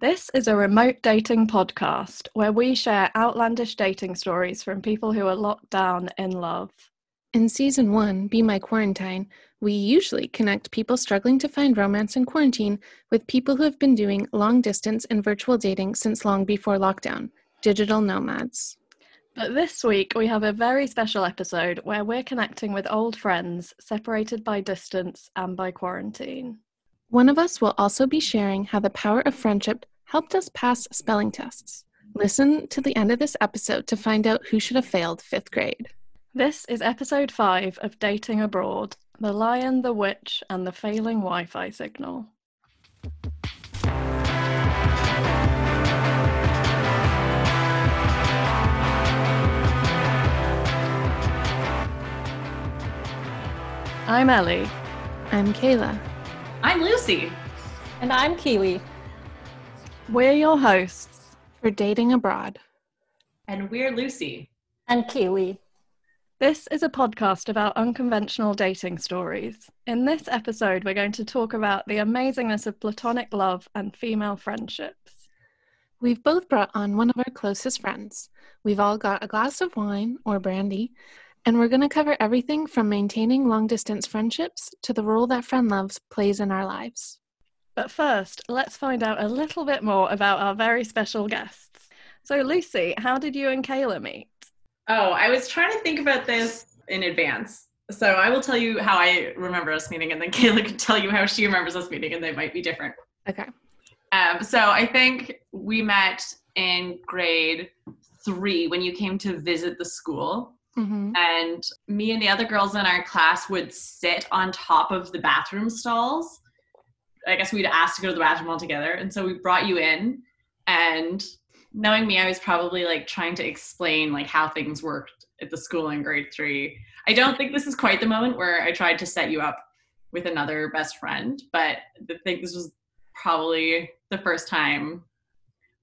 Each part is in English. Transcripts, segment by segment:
This is a remote dating podcast where we share outlandish dating stories from people who are locked down in love. In season one, Be My Quarantine, we usually connect people struggling to find romance in quarantine with people who have been doing long distance and virtual dating since long before lockdown digital nomads. But this week, we have a very special episode where we're connecting with old friends separated by distance and by quarantine. One of us will also be sharing how the power of friendship helped us pass spelling tests. Listen to the end of this episode to find out who should have failed fifth grade. This is episode five of Dating Abroad The Lion, the Witch, and the Failing Wi Fi Signal. I'm Ellie. I'm Kayla. I'm Lucy. And I'm Kiwi. We're your hosts for Dating Abroad. And we're Lucy. And Kiwi. This is a podcast about unconventional dating stories. In this episode, we're going to talk about the amazingness of platonic love and female friendships. We've both brought on one of our closest friends. We've all got a glass of wine or brandy, and we're going to cover everything from maintaining long distance friendships to the role that friend loves plays in our lives. But first, let's find out a little bit more about our very special guests. So, Lucy, how did you and Kayla meet? Oh, I was trying to think about this in advance. So, I will tell you how I remember us meeting, and then Kayla can tell you how she remembers us meeting, and they might be different. Okay. Um, so, I think we met in grade three when you came to visit the school. Mm-hmm. And me and the other girls in our class would sit on top of the bathroom stalls I guess we'd ask to go to the bathroom all together. And so we brought you in and knowing me, I was probably like trying to explain like how things worked at the school in grade three. I don't think this is quite the moment where I tried to set you up with another best friend, but I think this was probably the first time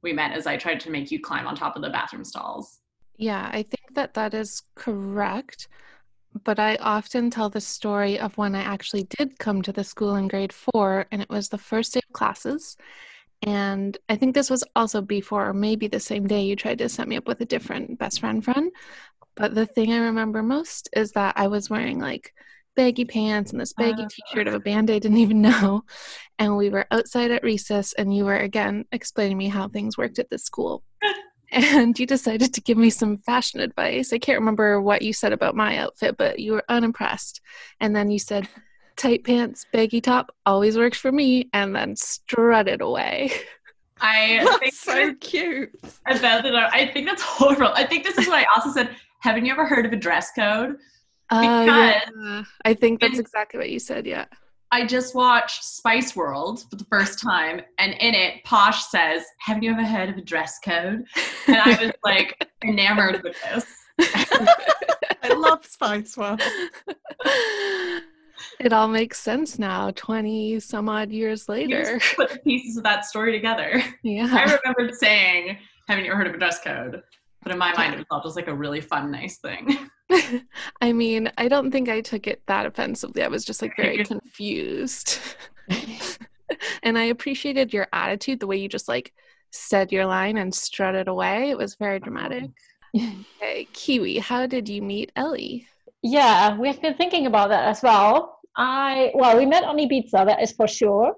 we met as I tried to make you climb on top of the bathroom stalls. Yeah, I think that that is correct but I often tell the story of when I actually did come to the school in grade four, and it was the first day of classes. And I think this was also before, or maybe the same day, you tried to set me up with a different best friend friend. But the thing I remember most is that I was wearing like baggy pants and this baggy uh, t-shirt of a band I didn't even know. And we were outside at recess and you were again explaining me how things worked at the school. and you decided to give me some fashion advice. I can't remember what you said about my outfit, but you were unimpressed. And then you said, tight pants, baggy top always works for me, and then strutted away. I that's think so cute. About it, I think that's horrible. I think this is what I also said. Haven't you ever heard of a dress code? Uh, yeah. I think that's exactly what you said. Yeah. I just watched Spice World for the first time, and in it, Posh says, "Have you ever heard of a dress code?" And I was like enamored with this. I love Spice World. It all makes sense now, twenty some odd years later. put the pieces of that story together. Yeah, I remembered saying, "Haven't you ever heard of a dress code?" But in my mind, it was all just like a really fun, nice thing. I mean, I don't think I took it that offensively. I was just like very confused. and I appreciated your attitude, the way you just like said your line and strutted away. It was very dramatic. Mm-hmm. okay, Kiwi, how did you meet Ellie? Yeah, we've been thinking about that as well. I well, we met on Ibiza, that is for sure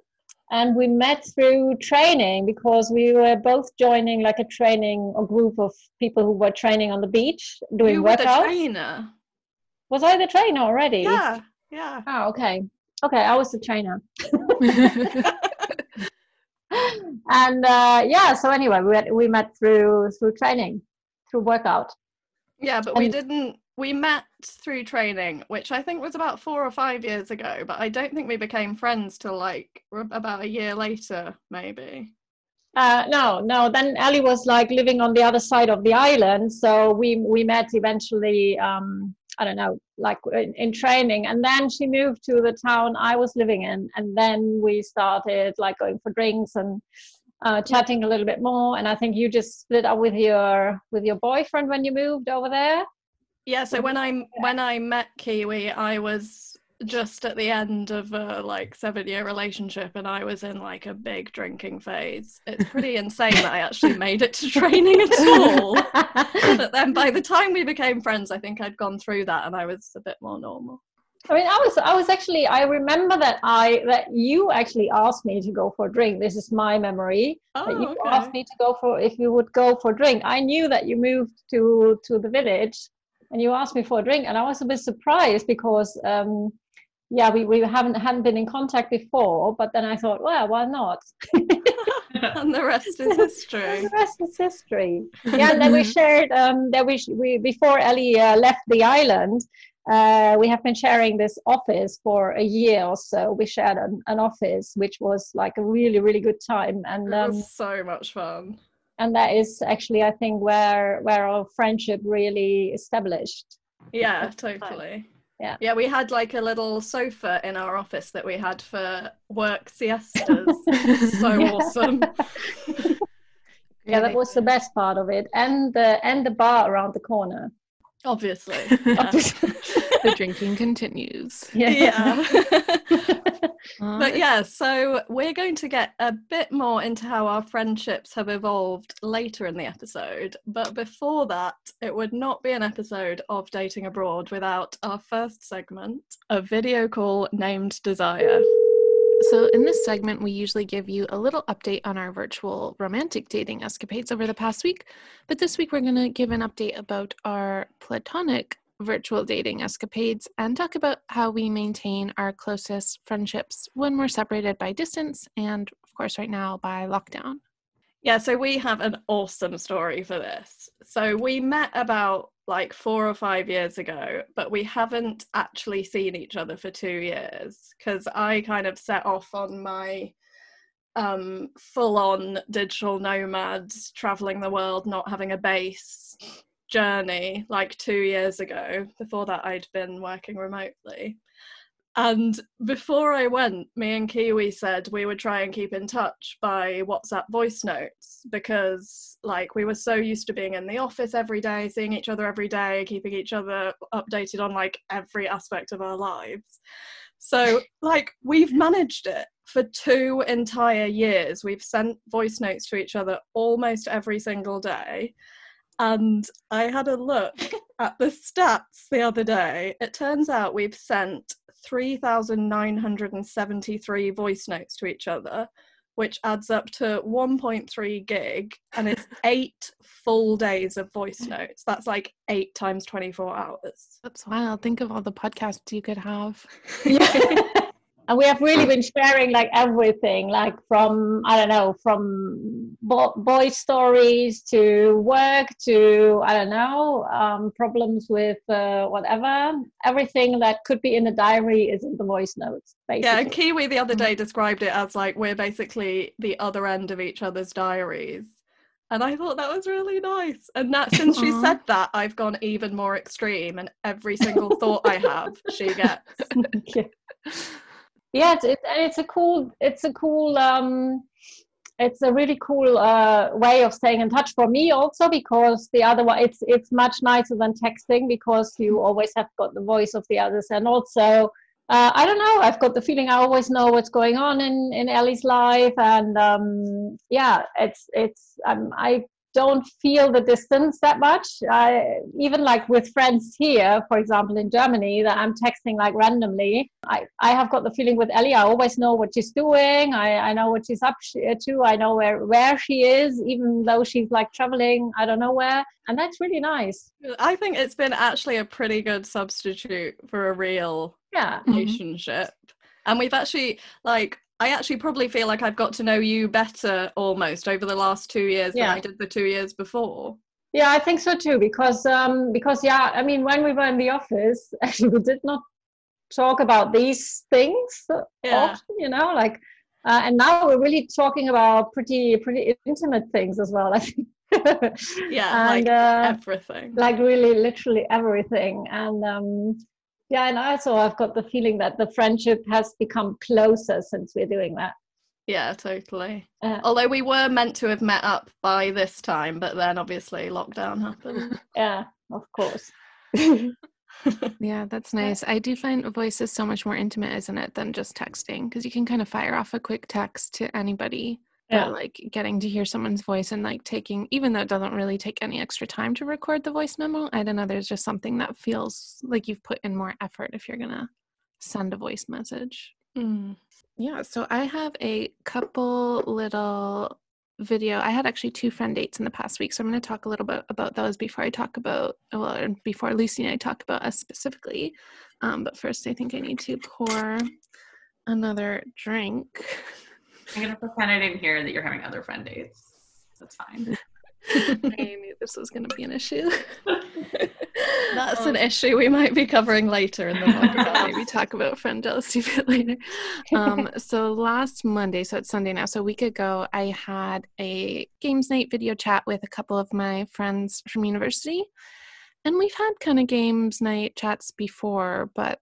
and we met through training because we were both joining like a training a group of people who were training on the beach doing you were workouts. the trainer. Was I the trainer already? Yeah, yeah. Oh, okay. Okay, I was the trainer. and uh, yeah, so anyway, we had, we met through through training, through workout. Yeah, but and, we didn't we met through training, which I think was about four or five years ago, but I don't think we became friends till like about a year later, maybe. Uh, no, no. Then Ellie was like living on the other side of the island, so we we met eventually. Um, I don't know, like in, in training, and then she moved to the town I was living in, and then we started like going for drinks and uh, chatting a little bit more. And I think you just split up with your with your boyfriend when you moved over there. Yeah, so when I when I met Kiwi, I was just at the end of a like seven year relationship and I was in like a big drinking phase. It's pretty insane that I actually made it to training at all. but then by the time we became friends, I think I'd gone through that and I was a bit more normal. I mean, I was, I was actually, I remember that I, that you actually asked me to go for a drink. This is my memory. Oh, that you okay. asked me to go for, if you would go for a drink. I knew that you moved to, to the village and you asked me for a drink and I was a bit surprised because, um, yeah, we, we haven't, hadn't been in contact before, but then I thought, well, why not? and the rest is history. the rest is history. Yeah, and then we shared, um, that we, we, before Ellie uh, left the island, uh, we have been sharing this office for a year or so. We shared an, an office, which was like a really, really good time, and It um, was so much fun. And that is actually, I think, where where our friendship really established. Yeah, totally. Yeah. Yeah, we had like a little sofa in our office that we had for work siestas. so awesome. Yeah, that was the best part of it, and the and the bar around the corner. Obviously. Yeah. the drinking continues. yeah. Uh, but yeah, so we're going to get a bit more into how our friendships have evolved later in the episode. But before that, it would not be an episode of Dating Abroad without our first segment, a video call named Desire. So, in this segment, we usually give you a little update on our virtual romantic dating escapades over the past week. But this week, we're going to give an update about our platonic virtual dating escapades and talk about how we maintain our closest friendships when we're separated by distance and, of course, right now by lockdown. Yeah, so we have an awesome story for this. So we met about like four or five years ago, but we haven't actually seen each other for two years because I kind of set off on my um, full on digital nomad, traveling the world, not having a base journey like two years ago. Before that, I'd been working remotely. And before I went, me and Kiwi said we would try and keep in touch by WhatsApp voice notes because, like, we were so used to being in the office every day, seeing each other every day, keeping each other updated on like every aspect of our lives. So, like, we've managed it for two entire years. We've sent voice notes to each other almost every single day. And I had a look at the stats the other day. It turns out we've sent 3,973 voice notes to each other, which adds up to 1.3 gig, and it's eight full days of voice notes. That's like eight times 24 hours. That's wild. Think of all the podcasts you could have. Yeah. And we have really been sharing like everything like from i don't know from bo- boy stories to work to i don't know um, problems with uh, whatever everything that could be in a diary is in the voice notes basically Yeah, and Kiwi the other day described it as like we're basically the other end of each other's diaries. And I thought that was really nice. And that since she said that, I've gone even more extreme, and every single thought I have, she gets. yeah, yeah it's, it, it's a cool it's a cool um it's a really cool uh, way of staying in touch for me also because the other one it's it's much nicer than texting because you always have got the voice of the others and also uh, I don't know. I've got the feeling I always know what's going on in in Ellie's life, and um, yeah, it's it's um, I don't feel the distance that much. I even like with friends here, for example, in Germany, that I'm texting like randomly. I I have got the feeling with Ellie. I always know what she's doing. I I know what she's up to. I know where where she is, even though she's like traveling. I don't know where, and that's really nice. I think it's been actually a pretty good substitute for a real Yeah. Mhm. relationship. And we've actually like I actually probably feel like I've got to know you better almost over the last two years Yeah. than I did the two years before. Yeah, I think so too. Because um, because yeah, I mean, when we were in the office, actually, we did not talk about these things Yeah. often. You know, like, uh, and now we're really talking about pretty pretty intimate things as well. I think. Yeah, and like uh, everything. like really, literally everything. And um, yeah, and also I've got the feeling that the friendship has become closer since we're doing that. Yeah, totally. Uh, Although we were meant to have met up by this time, but then obviously lockdown happened. yeah, of course. yeah, that's nice. I do find voice is so much more intimate, isn't it, than just texting? Because you can kind of fire off a quick text to anybody. Yeah. But like getting to hear someone's voice and like taking, even though it doesn't really take any extra time to record the voice memo, I don't know, there's just something that feels like you've put in more effort if you're to send a voice message. Mm. Yeah, so I have a couple little video. I had actually two friend dates in the past week, so I'm going to talk a little bit about those before I talk about, well, before Lucy and I talk about us specifically. Um, but first, I think I need to pour another drink. I'm going to pretend I didn't hear that you're having other friend dates. That's fine. I knew this was going to be an issue. That's um, an issue we might be covering later in the podcast. Maybe talk about friend jealousy a bit later. Um, so last Monday, so it's Sunday now, so a week ago, I had a games night video chat with a couple of my friends from university. And we've had kind of games night chats before, but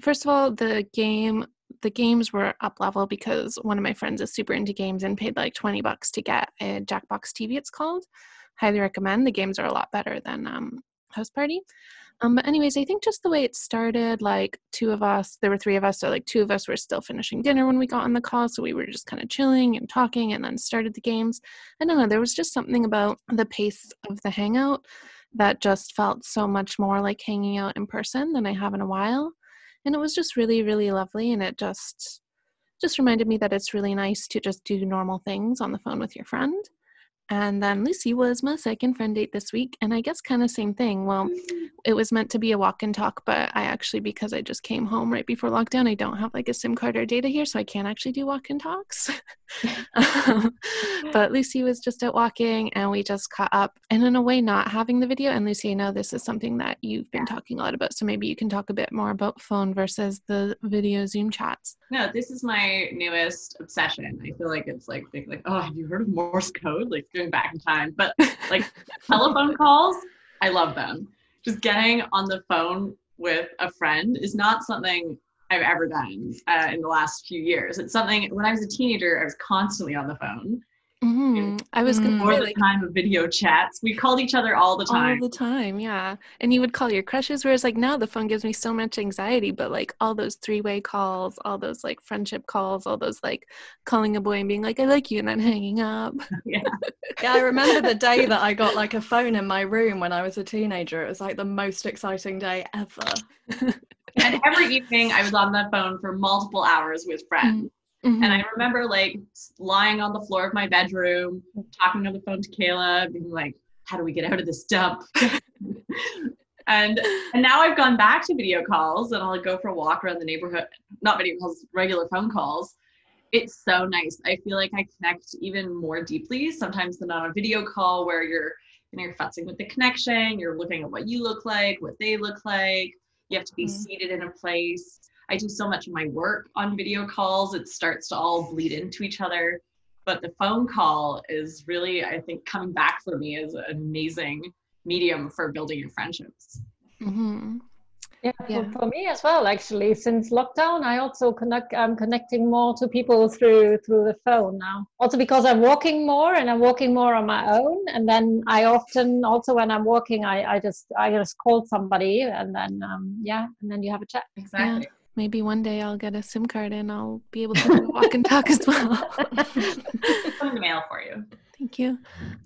first of all, the game the games were up level because one of my friends is super into games and paid like 20 bucks to get a Jackbox TV, it's called. Highly recommend. The games are a lot better than um, Houseparty. Um, but anyways, I think just the way it started, like two of us, there were three of us, so like two of us were still finishing dinner when we got on the call, so we were just kind of chilling and talking, and then started the games. I don't know, there was just something about the pace of the hangout that just felt so much more like hanging out in person than I have in a while and it was just really really lovely and it just just reminded me that it's really nice to just do normal things on the phone with your friend and then Lucy was my second friend date this week. And I guess kind of same thing. Well, mm. it was meant to be a walk and talk, but I actually, because I just came home right before lockdown, I don't have like a SIM card or data here. So I can't actually do walk and talks. um, but Lucy was just out walking and we just caught up. And in a way, not having the video. And Lucy, I know this is something that you've been talking a lot about. So maybe you can talk a bit more about phone versus the video Zoom chats. No, this is my newest obsession. I feel like it's like, like, oh, have you heard of Morse code? Like, back in time, but like telephone calls, I love them. Just getting on the phone with a friend is not something I've ever done uh, in the last few years. It's something when I was a teenager, I was constantly on the phone. Mm-hmm. I was going more the time of video chats. We called each other all the time. All the time, yeah. And you would call your crushes, whereas like now the phone gives me so much anxiety. But like all those three-way calls, all those like friendship calls, all those like calling a boy and being like, "I like you," and then hanging up. yeah, yeah. I remember the day that I got like a phone in my room when I was a teenager. It was like the most exciting day ever. and every evening I was on the phone for multiple hours with friends. Mm-hmm. Mm-hmm. And I remember like lying on the floor of my bedroom, talking on the phone to Kayla, being like, how do we get out of this dump? and and now I've gone back to video calls and I'll go for a walk around the neighborhood, not video calls, regular phone calls. It's so nice. I feel like I connect even more deeply sometimes than on a video call where you're you know you're futzing with the connection, you're looking at what you look like, what they look like. You have to be mm-hmm. seated in a place I do so much of my work on video calls, it starts to all bleed into each other. But the phone call is really, I think, coming back for me is an amazing medium for building your friendships. Mm-hmm. Yeah, yeah. For, for, me as well. Actually, since lockdown, I also connect. I'm connecting more to people through through the phone now. Also because I'm walking more and I'm walking more on my own. And then I often also when I'm walking, I I just I just call somebody and then um yeah, and then you have a chat. Exactly. Yeah maybe one day I'll get a SIM card and I'll be able to walk and talk as well. Come in the mail for you. Thank you.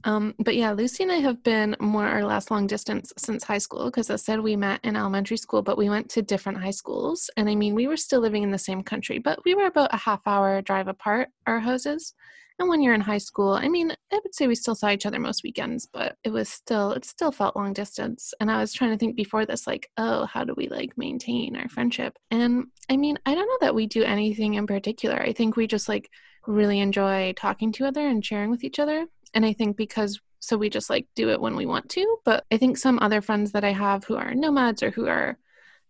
Um, but yeah, Lucy and I have been more or less long distance since high school because I said we met in elementary school, but we went to different high schools. And I mean, we were still living in the same country, but we were about a half hour drive apart, our houses. And when you're in high school, I mean, I would say we still saw each other most weekends, but it was still, it still felt long distance. And I was trying to think before this, like, oh, how do we like maintain our friendship? And I mean, I don't know that we do anything in particular. I think we just like really enjoy talking to other and sharing with each other. And I think because so we just like do it when we want to. But I think some other friends that I have who are nomads or who are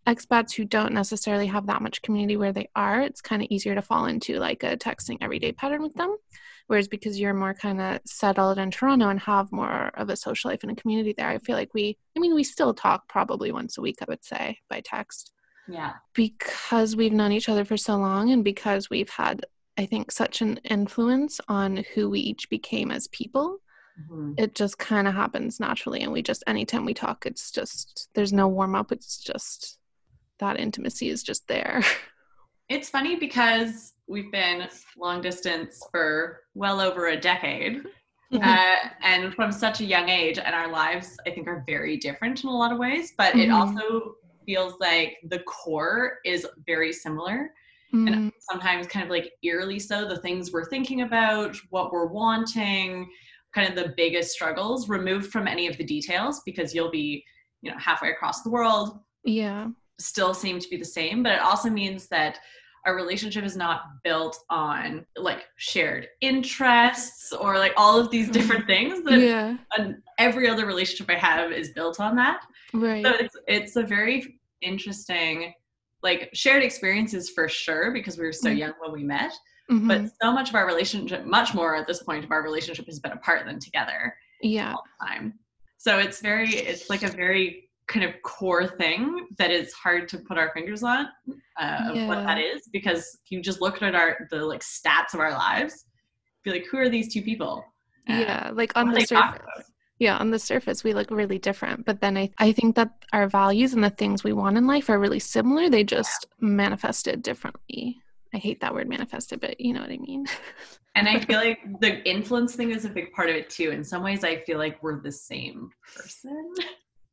expats who don't necessarily have that much community where they are, it's kind of easier to fall into like a texting everyday pattern with them. Whereas because you're more kind of settled in Toronto and have more of a social life and a community there, I feel like we, I mean, we still talk probably once a week, I would say, by text. Yeah. Because we've known each other for so long and because we've had, I think, such an influence on who we each became as people. mm-hmm. it just kind of happens naturally. And we just, anytime we talk, it's just, there's no warm up. It's just that intimacy is just there. It's funny because we've been long distance for well over a decade. uh, and from such a young age, and our lives, I think, are very different in a lot of ways, but mm-hmm. it also feels like the core is very similar. Mm-hmm. And sometimes, kind of like eerily so, the things we're thinking about, what we're wanting, kind of the biggest struggles removed from any of the details because you'll be, you know, halfway across the world. Yeah. Still seem to be the same, but it also means that our relationship is not built on like shared interests or like all of these different things that yeah. every other relationship I have is built on that. Right. So it's it's a very interesting like shared experiences for sure because we were so mm-hmm. young when we met. Mm-hmm. But so much of our relationship, much more at this point of our relationship has been apart than together. Yeah. All the time. So it's very it's like a very kind of core thing that is hard to put our fingers on uh, yeah. of what that is because if you just look at our the like stats of our lives be like who are these two people? Uh, yeah like on the surface yeah on the surface we look really different but then I, I think that our values and the things we want in life are really similar they just yeah. manifested differently. I hate that word manifested but you know what i mean. And i feel like the influence thing is a big part of it too. In some ways i feel like we're the same person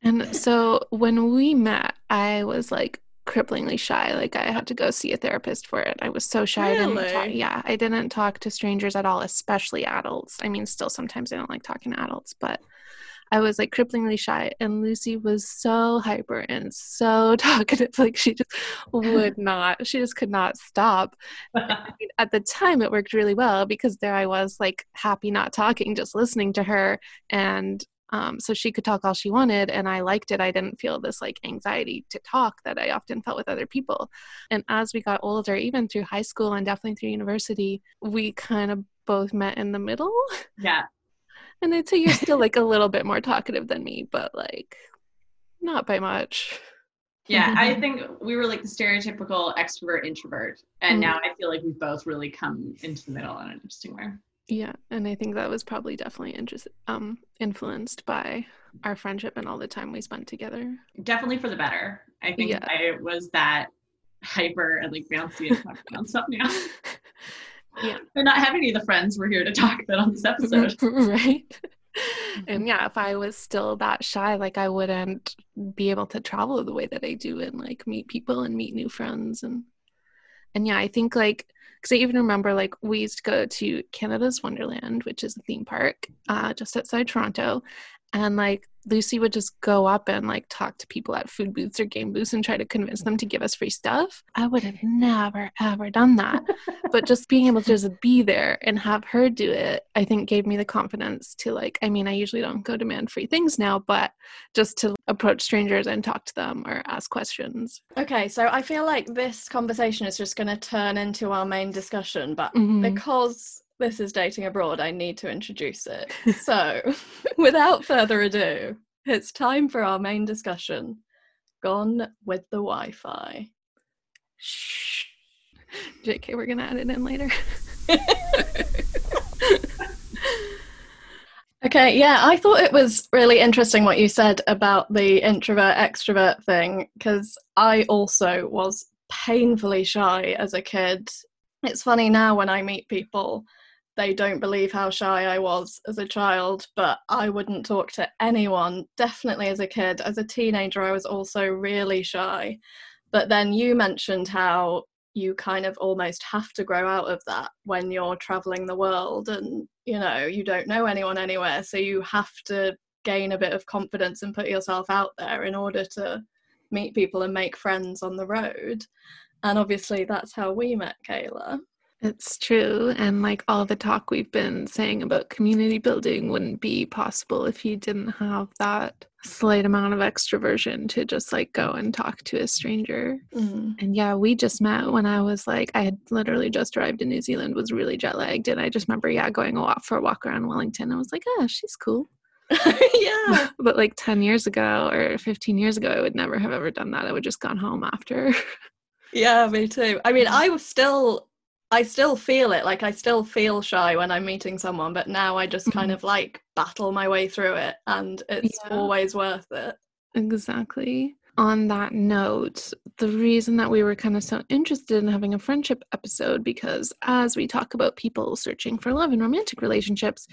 and so when we met, I was like cripplingly shy. Like I had to go see a therapist for it. I was so shy. Really? I talk, yeah, I didn't talk to strangers at all, especially adults. I mean, still sometimes I don't like talking to adults, but I was like cripplingly shy. And Lucy was so hyper and so talkative. Like she just would not. She just could not stop. at the time, it worked really well because there I was, like happy not talking, just listening to her and um, so she could talk all she wanted, and I liked it. I didn't feel this like anxiety to talk that I often felt with other people. And as we got older, even through high school and definitely through university, we kind of both met in the middle. Yeah. and I'd say you're still like a little bit more talkative than me, but like not by much. Yeah, I think we were like the stereotypical extrovert introvert. And mm-hmm. now I feel like we've both really come into the middle in an interesting way. Yeah, and I think that was probably definitely interest, um, influenced by our friendship and all the time we spent together. Definitely for the better. I think yeah. I was that hyper and like bouncy and talking about stuff now. Yeah. They're not having any of the friends we're here to talk about on this episode. right. and yeah, if I was still that shy, like I wouldn't be able to travel the way that I do and like meet people and meet new friends and and yeah, I think like because I even remember like we used to go to Canada's Wonderland, which is a theme park uh, just outside Toronto, and like Lucy would just go up and like talk to people at food booths or game booths and try to convince them to give us free stuff. I would have never ever done that. but just being able to just be there and have her do it, I think gave me the confidence to like I mean, I usually don't go demand free things now, but just to approach strangers and talk to them or ask questions. Okay, so I feel like this conversation is just going to turn into our main discussion, but mm-hmm. because this is Dating Abroad, I need to introduce it. so, without further ado, it's time for our main discussion Gone with the Wi Fi. Shh. JK, we're going to add it in later. okay, yeah, I thought it was really interesting what you said about the introvert extrovert thing because I also was painfully shy as a kid. It's funny now when I meet people they don't believe how shy I was as a child, but I wouldn't talk to anyone, definitely as a kid. As a teenager, I was also really shy. But then you mentioned how you kind of almost have to grow out of that when you're traveling the world and you know you don't know anyone anywhere so you have to gain a bit of confidence and put yourself out there in order to meet people and make friends on the road and obviously that's how we met kayla it's true. And like all the talk we've been saying about community building wouldn't be possible if you didn't have that slight amount of extroversion to just like go and talk to a stranger. Mm. And yeah, we just met when I was like, I had literally just arrived in New Zealand, was really jet lagged. And I just remember, yeah, going a walk for a walk around Wellington. I was like, oh, she's cool. yeah. but like 10 years ago or 15 years ago, I would never have ever done that. I would just gone home after. yeah, me too. I mean, I was still I still feel it. Like I still feel shy when I'm meeting someone, but now I just kind mm-hmm. of like battle my way through it and it's yeah. always worth it. Exactly. On that note, the reason that we were kind of so interested in having a friendship episode, because as we talk about people searching for love in romantic relationships,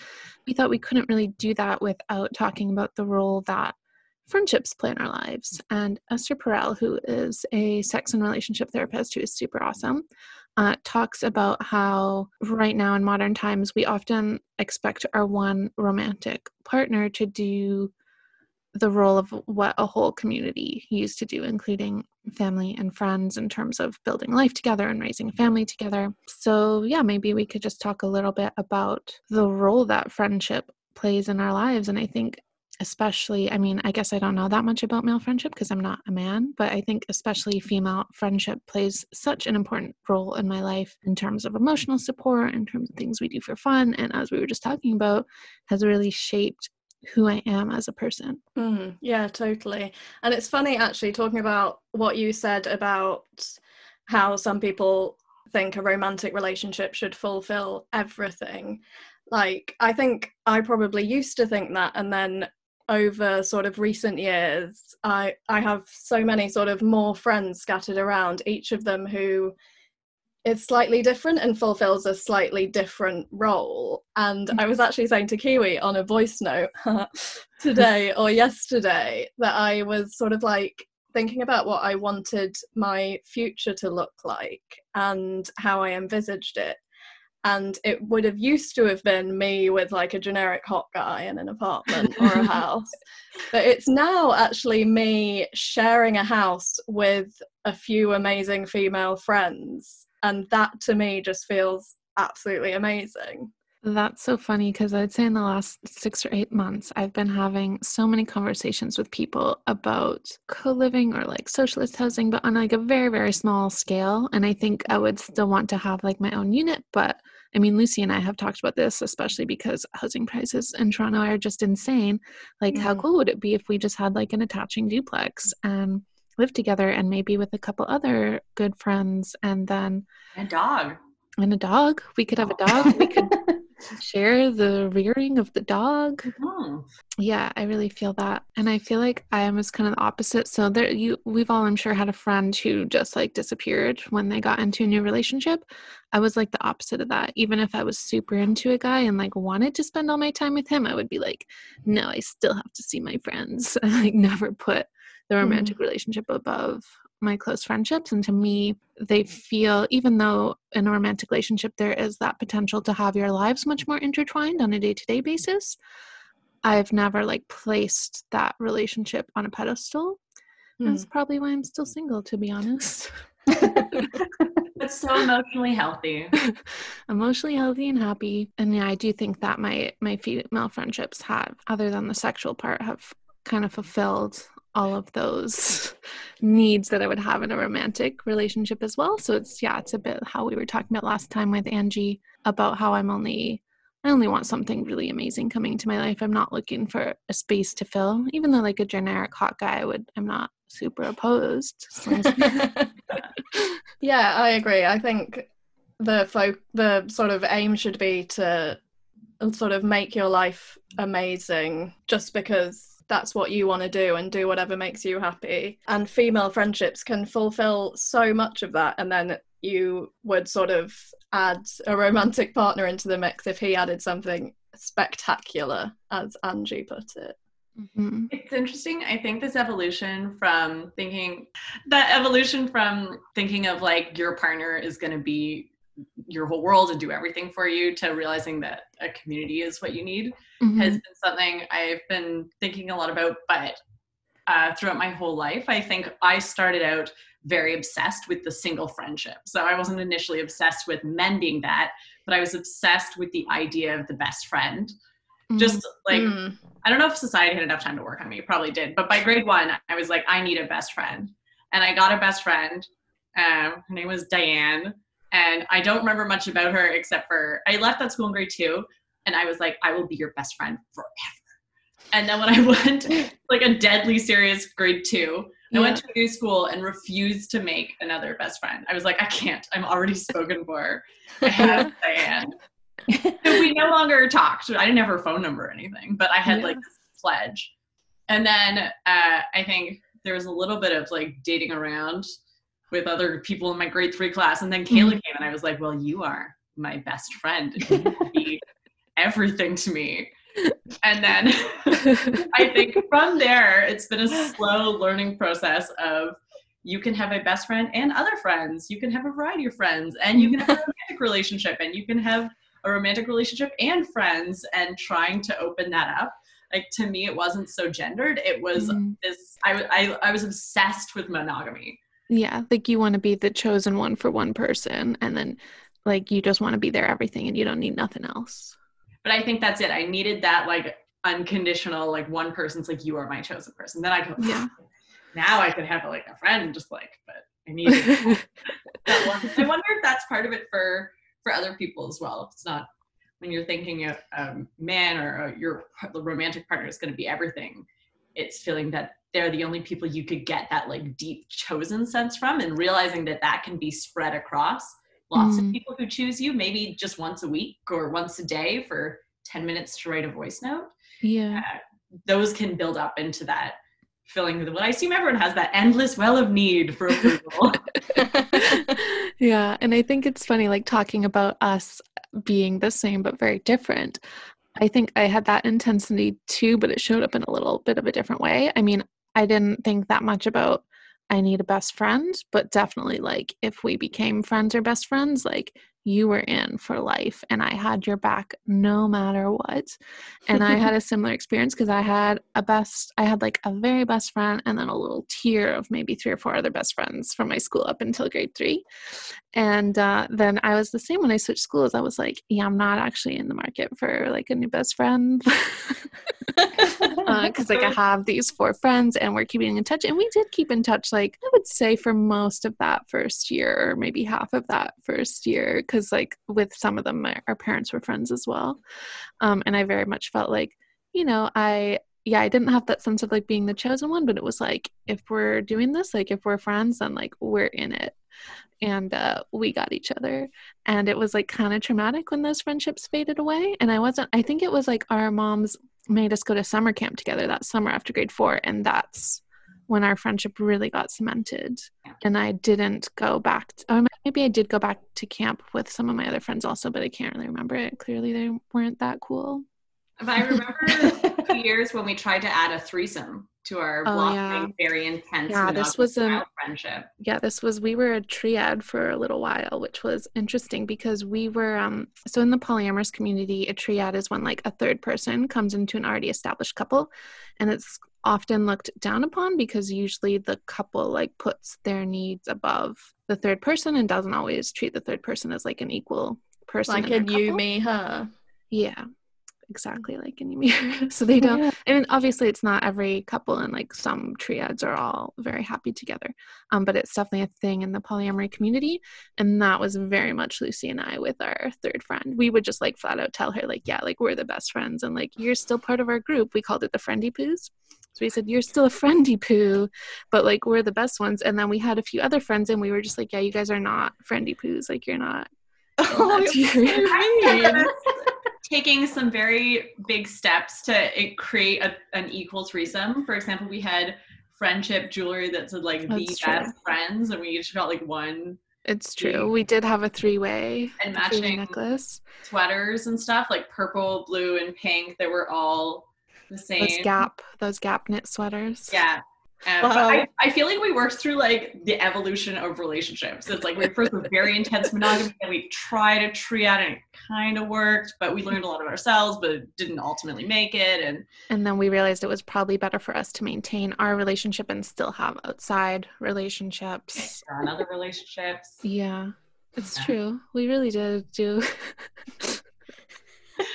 we thought we couldn't really do that without talking about the role that friendships play in our lives. And Esther Perel, who is a sex and relationship therapist who is super awesome, uh, talks about how right now in modern times we often expect our one romantic partner to do the role of what a whole community used to do, including family and friends, in terms of building life together and raising a family together. So, yeah, maybe we could just talk a little bit about the role that friendship plays in our lives. And I think, especially, I mean, I guess I don't know that much about male friendship because I'm not a man, but I think, especially, female friendship plays such an important role in my life in terms of emotional support, in terms of things we do for fun. And as we were just talking about, has really shaped who I am as a person. Mm, yeah, totally. And it's funny actually talking about what you said about how some people think a romantic relationship should fulfill everything. Like, I think I probably used to think that, and then over sort of recent years, I I have so many sort of more friends scattered around, each of them who it's slightly different and fulfills a slightly different role. And I was actually saying to Kiwi on a voice note today or yesterday that I was sort of like thinking about what I wanted my future to look like and how I envisaged it. And it would have used to have been me with like a generic hot guy in an apartment or a house. But it's now actually me sharing a house with a few amazing female friends and that to me just feels absolutely amazing that's so funny because I'd say in the last six or eight months, I've been having so many conversations with people about co living or like socialist housing, but on like a very, very small scale. And I think I would still want to have like my own unit. But I mean, Lucy and I have talked about this, especially because housing prices in Toronto are just insane. Like, mm. how cool would it be if we just had like an attaching duplex? And live together and maybe with a couple other good friends and then a dog and a dog we could have a dog we could share the rearing of the dog oh. yeah i really feel that and i feel like i was kind of the opposite so there you we've all i'm sure had a friend who just like disappeared when they got into a new relationship i was like the opposite of that even if i was super into a guy and like wanted to spend all my time with him i would be like no i still have to see my friends i like never put the mm-hmm. romantic mm. relationship above my close friendships and to me they feel even though in a romantic relationship there is that potential to have your lives much more intertwined on a day-to-day basis i've never like placed that relationship on a pedestal. Mm. that's probably why i'm still single to be honest. It's so emotionally healthy. Emotionally healthy and happy. And yeah i do think that my my female friendships have other than the sexual part have kind of fulfilled all of those needs that I would have in a romantic relationship as well. So it's yeah, it's a bit how we were talking about last time with Angie about how I'm only I only want something really amazing coming to my life. I'm not looking for a space to fill. Even though like a generic hot guy would I'm not super opposed. yeah, I agree. I think the folk the sort of aim should be to sort of make your life amazing just because that's what you want to do and do whatever makes you happy. And female friendships can fulfill so much of that. And then you would sort of add a romantic partner into the mix if he added something spectacular, as Angie put it. Mm-hmm. It's interesting. I think this evolution from thinking that evolution from thinking of like your partner is going to be your whole world and do everything for you to realizing that a community is what you need mm-hmm. has been something I've been thinking a lot about. But uh, throughout my whole life, I think I started out very obsessed with the single friendship. So I wasn't initially obsessed with men being that, but I was obsessed with the idea of the best friend. Mm-hmm. Just like, mm. I don't know if society had enough time to work on me, probably did. But by grade one, I was like, I need a best friend. And I got a best friend. Um, her name was Diane and I don't remember much about her except for I left that school in grade two and I was like, I will be your best friend forever. And then when I went like a deadly serious grade two, I went to a new school and refused to make another best friend. I was like, I can't. I'm already spoken for. I have Diane. so we no longer talked. I didn't have her phone number or anything, but I had yeah. like this pledge. And then uh, I think there was a little bit of like dating around with other people in my grade three class. And then Kayla mm-hmm. came and I was like, well, you are my best friend. You everything to me. And then I think from there, it's been a slow learning process of you can have a best friend and other friends. You can have a variety of friends, and you can have a romantic relationship, and you can have a romantic relationship and friends, and trying to open that up. Like to me, it wasn't so gendered. It was mm this. I, I I was obsessed with monogamy. Yeah, like you want to be the chosen one for one person, and then like you just want to be there everything, and you don't need nothing else but I think that's it. I needed that like unconditional, like one person's like, you are my chosen person. Then I go, yeah. Ah, now I could have like a friend, just like, but I need that one. I wonder if that's part of it for for other people as well. If it's not when you're thinking a, a um, man or a, your romantic partner is going to be everything. It's feeling that they're the only people you could get that like deep chosen sense from, and realizing that that can be spread across lots mm. of people who choose you, maybe just once a week or once a day for 10 minutes to write a voice note. Yeah. Uh, those can build up into that feeling that I assume everyone has that endless well of need for approval. yeah. And I think it's funny, like talking about us being the same but very different. I think I had that intensity too, but it showed up in a little bit of a different way. I mean, I didn't think that much about I need a best friend, but definitely like if we became friends or best friends, like you were in for life and I had your back no matter what. And I had a similar experience because I had a best, I had like a very best friend and then a little tier of maybe three or four other best friends from my school up until grade three. And uh, then I was the same when I switched schools. I was like, yeah, I'm not actually in the market for like a new best friend. Because uh, like I have these four friends and we're keeping in touch. And we did keep in touch, like I would say for most of that first year, or maybe half of that first year because like with some of them my, our parents were friends as well. Um, and i very much felt like you know i yeah i didn't have that sense of like being the chosen one but it was like if we're doing this like if we're friends then like we're in it. And uh, we got each other. And it was like kind of traumatic when those friendships faded away. And i wasn't i think it was like our moms made us go to summer camp together that summer after grade four and that's when our friendship really got cemented. And i didn't go back to, or oh, maybe i did go back to camp with some of my other friends also but i can't really remember it. Clearly they weren't that cool but i remember two years when we tried to add a threesome to our oh, yeah. very intense yeah this was a friendship. yeah this was we were a triad for a little while which was interesting because we were um so in the polyamorous community a triad is when like a third person comes into an already established couple and it's often looked down upon because usually the couple like puts their needs above the third person and doesn't always treat the third person as like an equal person like a you me her. Yeah exactly like in You Me Her. so they don't. Yeah. I mean, obviously, it's not every couple, and like some triads are all very happy together. Um, but it's definitely a thing in the polyamory community, and that was very much Lucy and I with our third friend. We would just like flat out tell her like, yeah, like we're the best friends, and like you're still part of our group. We called it the friendy poos. So we said, You're still a friendy poo, but like we're the best ones. And then we had a few other friends and we were just like, Yeah, you guys are not friendy poos. Like you're not. Oh, taking some very big steps to eh, create a, an equal threesome. For example, we had friendship jewelry that said uh, like That's the true. best friends, and we each got like one. It's true. We did have a three-way and matching necklace, sweaters and stuff like purple, blue, and pink. That were all the same. Those Gap, those Gap knit sweaters. Yeah, um, wow. I, I, feel like we worked through like the evolution of relationships. It's like we first were very intense monogamy, and we tried a triad, and it kind of worked, but we learned a lot of ourselves, but didn't ultimately make it. And and then we realized it was probably better for us to maintain our relationship and still have outside relationships, and other relationships. Yeah, it's yeah. true. We really did do.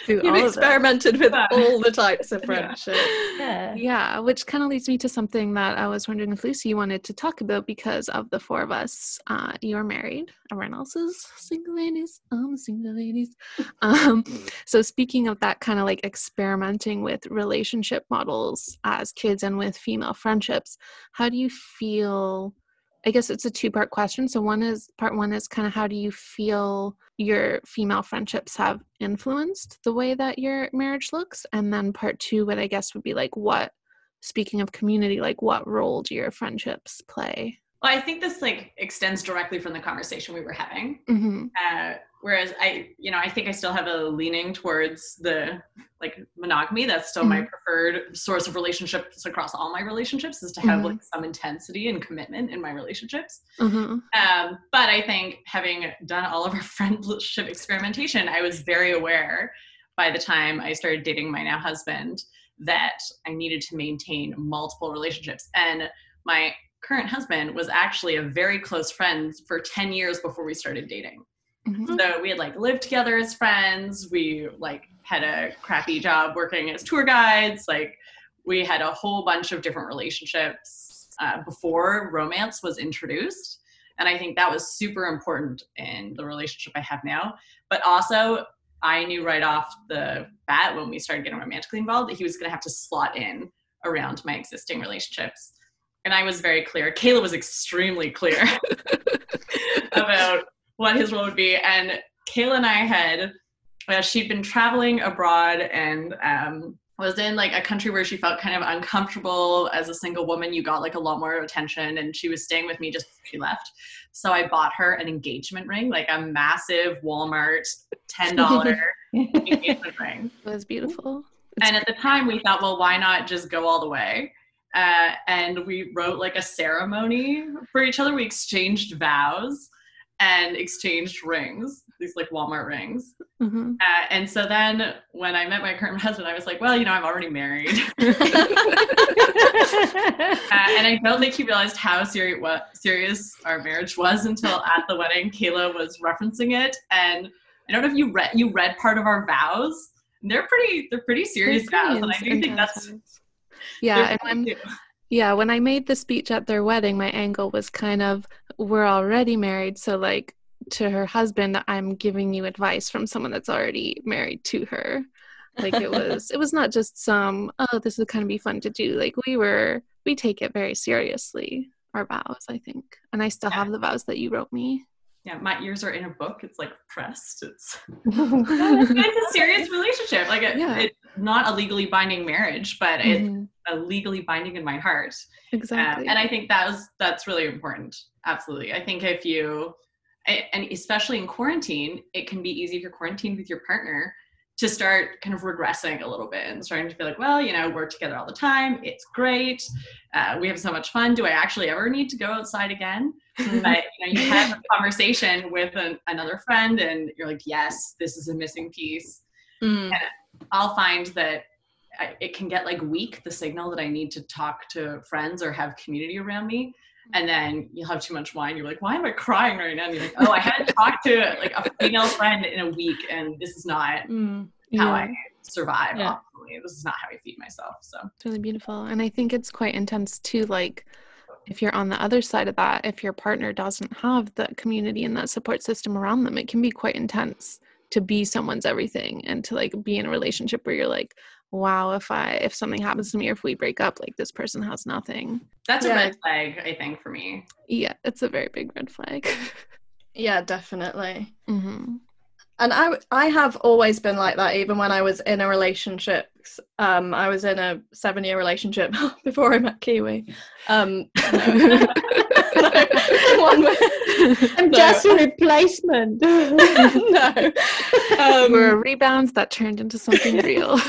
You've experimented with all the types of friendship. Yeah. yeah, which kind of leads me to something that I was wondering if Lucy wanted to talk about because of the four of us. Uh, you are married. Everyone else is single ladies. I'm single ladies. Um, so speaking of that kind of like experimenting with relationship models as kids and with female friendships, how do you feel I guess it's a two part question. So, one is part one is kind of how do you feel your female friendships have influenced the way that your marriage looks? And then part two, what I guess would be like, what, speaking of community, like what role do your friendships play? Well, I think this like extends directly from the conversation we were having. Mm-hmm. Uh, whereas I, you know, I think I still have a leaning towards the like monogamy. That's still mm-hmm. my preferred source of relationships across all my relationships is to have mm-hmm. like some intensity and commitment in my relationships. Mm-hmm. Um, but I think having done all of our friendship experimentation, I was very aware by the time I started dating my now husband that I needed to maintain multiple relationships and my current husband was actually a very close friend for 10 years before we started dating. Mm-hmm. So we had like lived together as friends. We like had a crappy job working as tour guides. Like we had a whole bunch of different relationships uh, before romance was introduced. And I think that was super important in the relationship I have now. But also, I knew right off the bat when we started getting romantically involved that he was going to have to slot in around my existing relationships and I was very clear. Kayla was extremely clear about what his role would be. And Kayla and I had, uh, she'd been traveling abroad and um, was in like a country where she felt kind of uncomfortable as a single woman. You got like a lot more attention, and she was staying with me just before she left. So I bought her an engagement ring, like a massive Walmart $10 engagement ring. It was beautiful. It's and at the time, we thought, well, why not just go all the way? uh, and we wrote like a ceremony for each other. We exchanged vows and exchanged rings, these like Walmart rings. Mm-hmm. Uh, and so then when I met my current husband, I was like, well, you know, I'm already married. uh, and I don't think he realized how serious what serious our marriage was until at the wedding, Kayla was referencing it. And I don't know if you read you read part of our vows. They're pretty they're pretty serious they're vows, and I do think that's yeah and when, yeah when i made the speech at their wedding my angle was kind of we're already married so like to her husband i'm giving you advice from someone that's already married to her. Like it was it was not just some oh this would kind of be fun to do. Like we were we take it very seriously our vows i think. And i still have the vows that you wrote me yeah, my ears are in a book. It's like pressed. It's, it's a serious relationship. Like it, yeah. it's not a legally binding marriage, but mm-hmm. it's a legally binding in my heart. Exactly. Um, and I think that was that's really important. Absolutely. I think if you and especially in quarantine, it can be easy if you're quarantined with your partner to start kind of regressing a little bit and starting to feel like, well, you know, we're together all the time. It's great. Uh, we have so much fun. Do I actually ever need to go outside again? But you know, you have a conversation with an, another friend, and you're like, yes, this is a missing piece. Mm. And I'll find that I, it can get like weak the signal that I need to talk to friends or have community around me and then you'll have too much wine. You're like, why am I crying right now? And you're like, oh, I hadn't talked to like a female friend in a week, and this is not mm, yeah. how I survive. Yeah. This is not how I feed myself. So it's really beautiful, and I think it's quite intense too. Like if you're on the other side of that, if your partner doesn't have the community and that support system around them, it can be quite intense to be someone's everything and to like be in a relationship where you're like, wow, if I if something happens to me or if we break up, like this person has nothing. That's yeah. a red flag, I think, for me. Yeah, it's a very big red flag. yeah, definitely. Mm-hmm. And I I have always been like that, even when I was in a relationship. Um, I was in a seven year relationship before I met Kiwi. Um, one I'm no. just a replacement. no. Um, We're a rebound that turned into something real.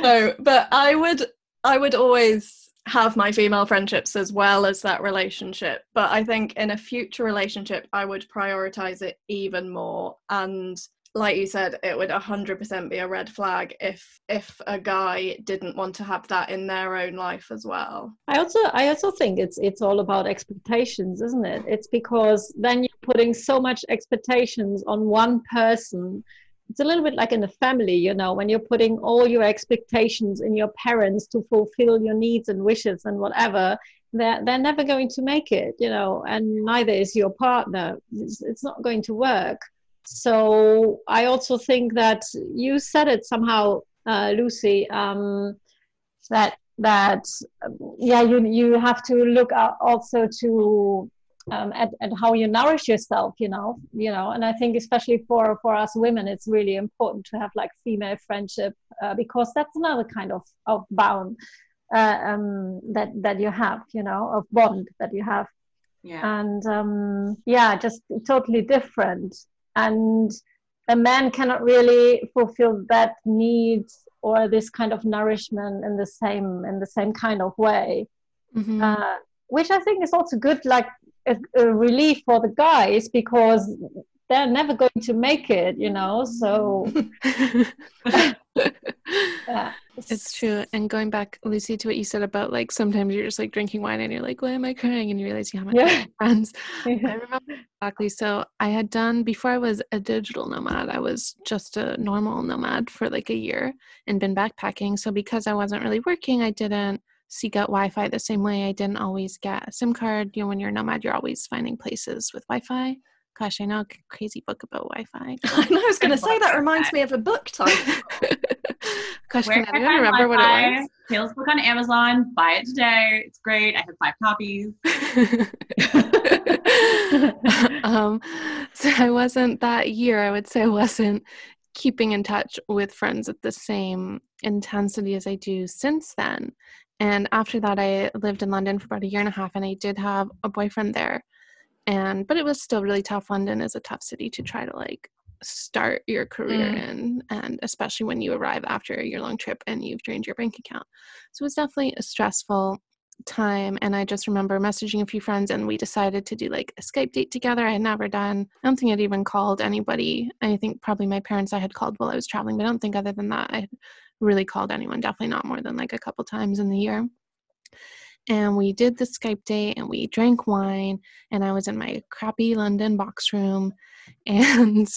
no, but I would I would always have my female friendships as well as that relationship. But I think in a future relationship I would prioritize it even more and like you said it would 100% be a red flag if if a guy didn't want to have that in their own life as well i also i also think it's it's all about expectations isn't it it's because then you're putting so much expectations on one person it's a little bit like in a family, you know, when you're putting all your expectations in your parents to fulfill your needs and wishes and whatever, they're, they're never going to make it, you know, and neither is your partner. It's, it's not going to work. So I also think that you said it somehow, uh, Lucy, um, that that yeah you you have to look also to um, at, at how you nourish yourself you know you know and i think especially for for us women it's really important to have like female friendship uh, because that's another kind of of bound uh, um, that that you have you know of bond that you have. Yeah. And um, yeah just totally different and a man cannot really fulfill that need or this kind of nourishment in the same in the same kind of way mm-hmm. uh, which i think is also good like a, a relief for the guys because they're never going to make it you know so yeah. It's true. And going back, Lucy, to what you said about like sometimes you're just like drinking wine and you're like, why am I crying? And you realize you haven't yeah. friends. Yeah. I remember exactly. So I had done before I was a digital nomad, I was just a normal nomad for like a year and been backpacking. So because I wasn't really working, I didn't seek out Wi-Fi the same way. I didn't always get a SIM card. You know, when you're a nomad, you're always finding places with Wi-Fi. Gosh, I know a crazy book about Wi-Fi. I was going to say that reminds me of a book title. Gosh, Where can I even remember what it was? Tales book on Amazon. Buy it today. It's great. I have five copies. um, so I wasn't that year. I would say I wasn't keeping in touch with friends at the same intensity as I do since then. And after that, I lived in London for about a year and a half, and I did have a boyfriend there and but it was still really tough. London is a tough city to try to like start your career mm. in and especially when you arrive after a year long trip and you've drained your bank account. So it was definitely a stressful time and i just remember messaging a few friends and we decided to do like a skype date together. I had never done i don't think i'd even called anybody. I think probably my parents i had called while i was traveling but i don't think other than that i had really called anyone definitely not more than like a couple times in the year and we did the Skype date and we drank wine and I was in my crappy London box room and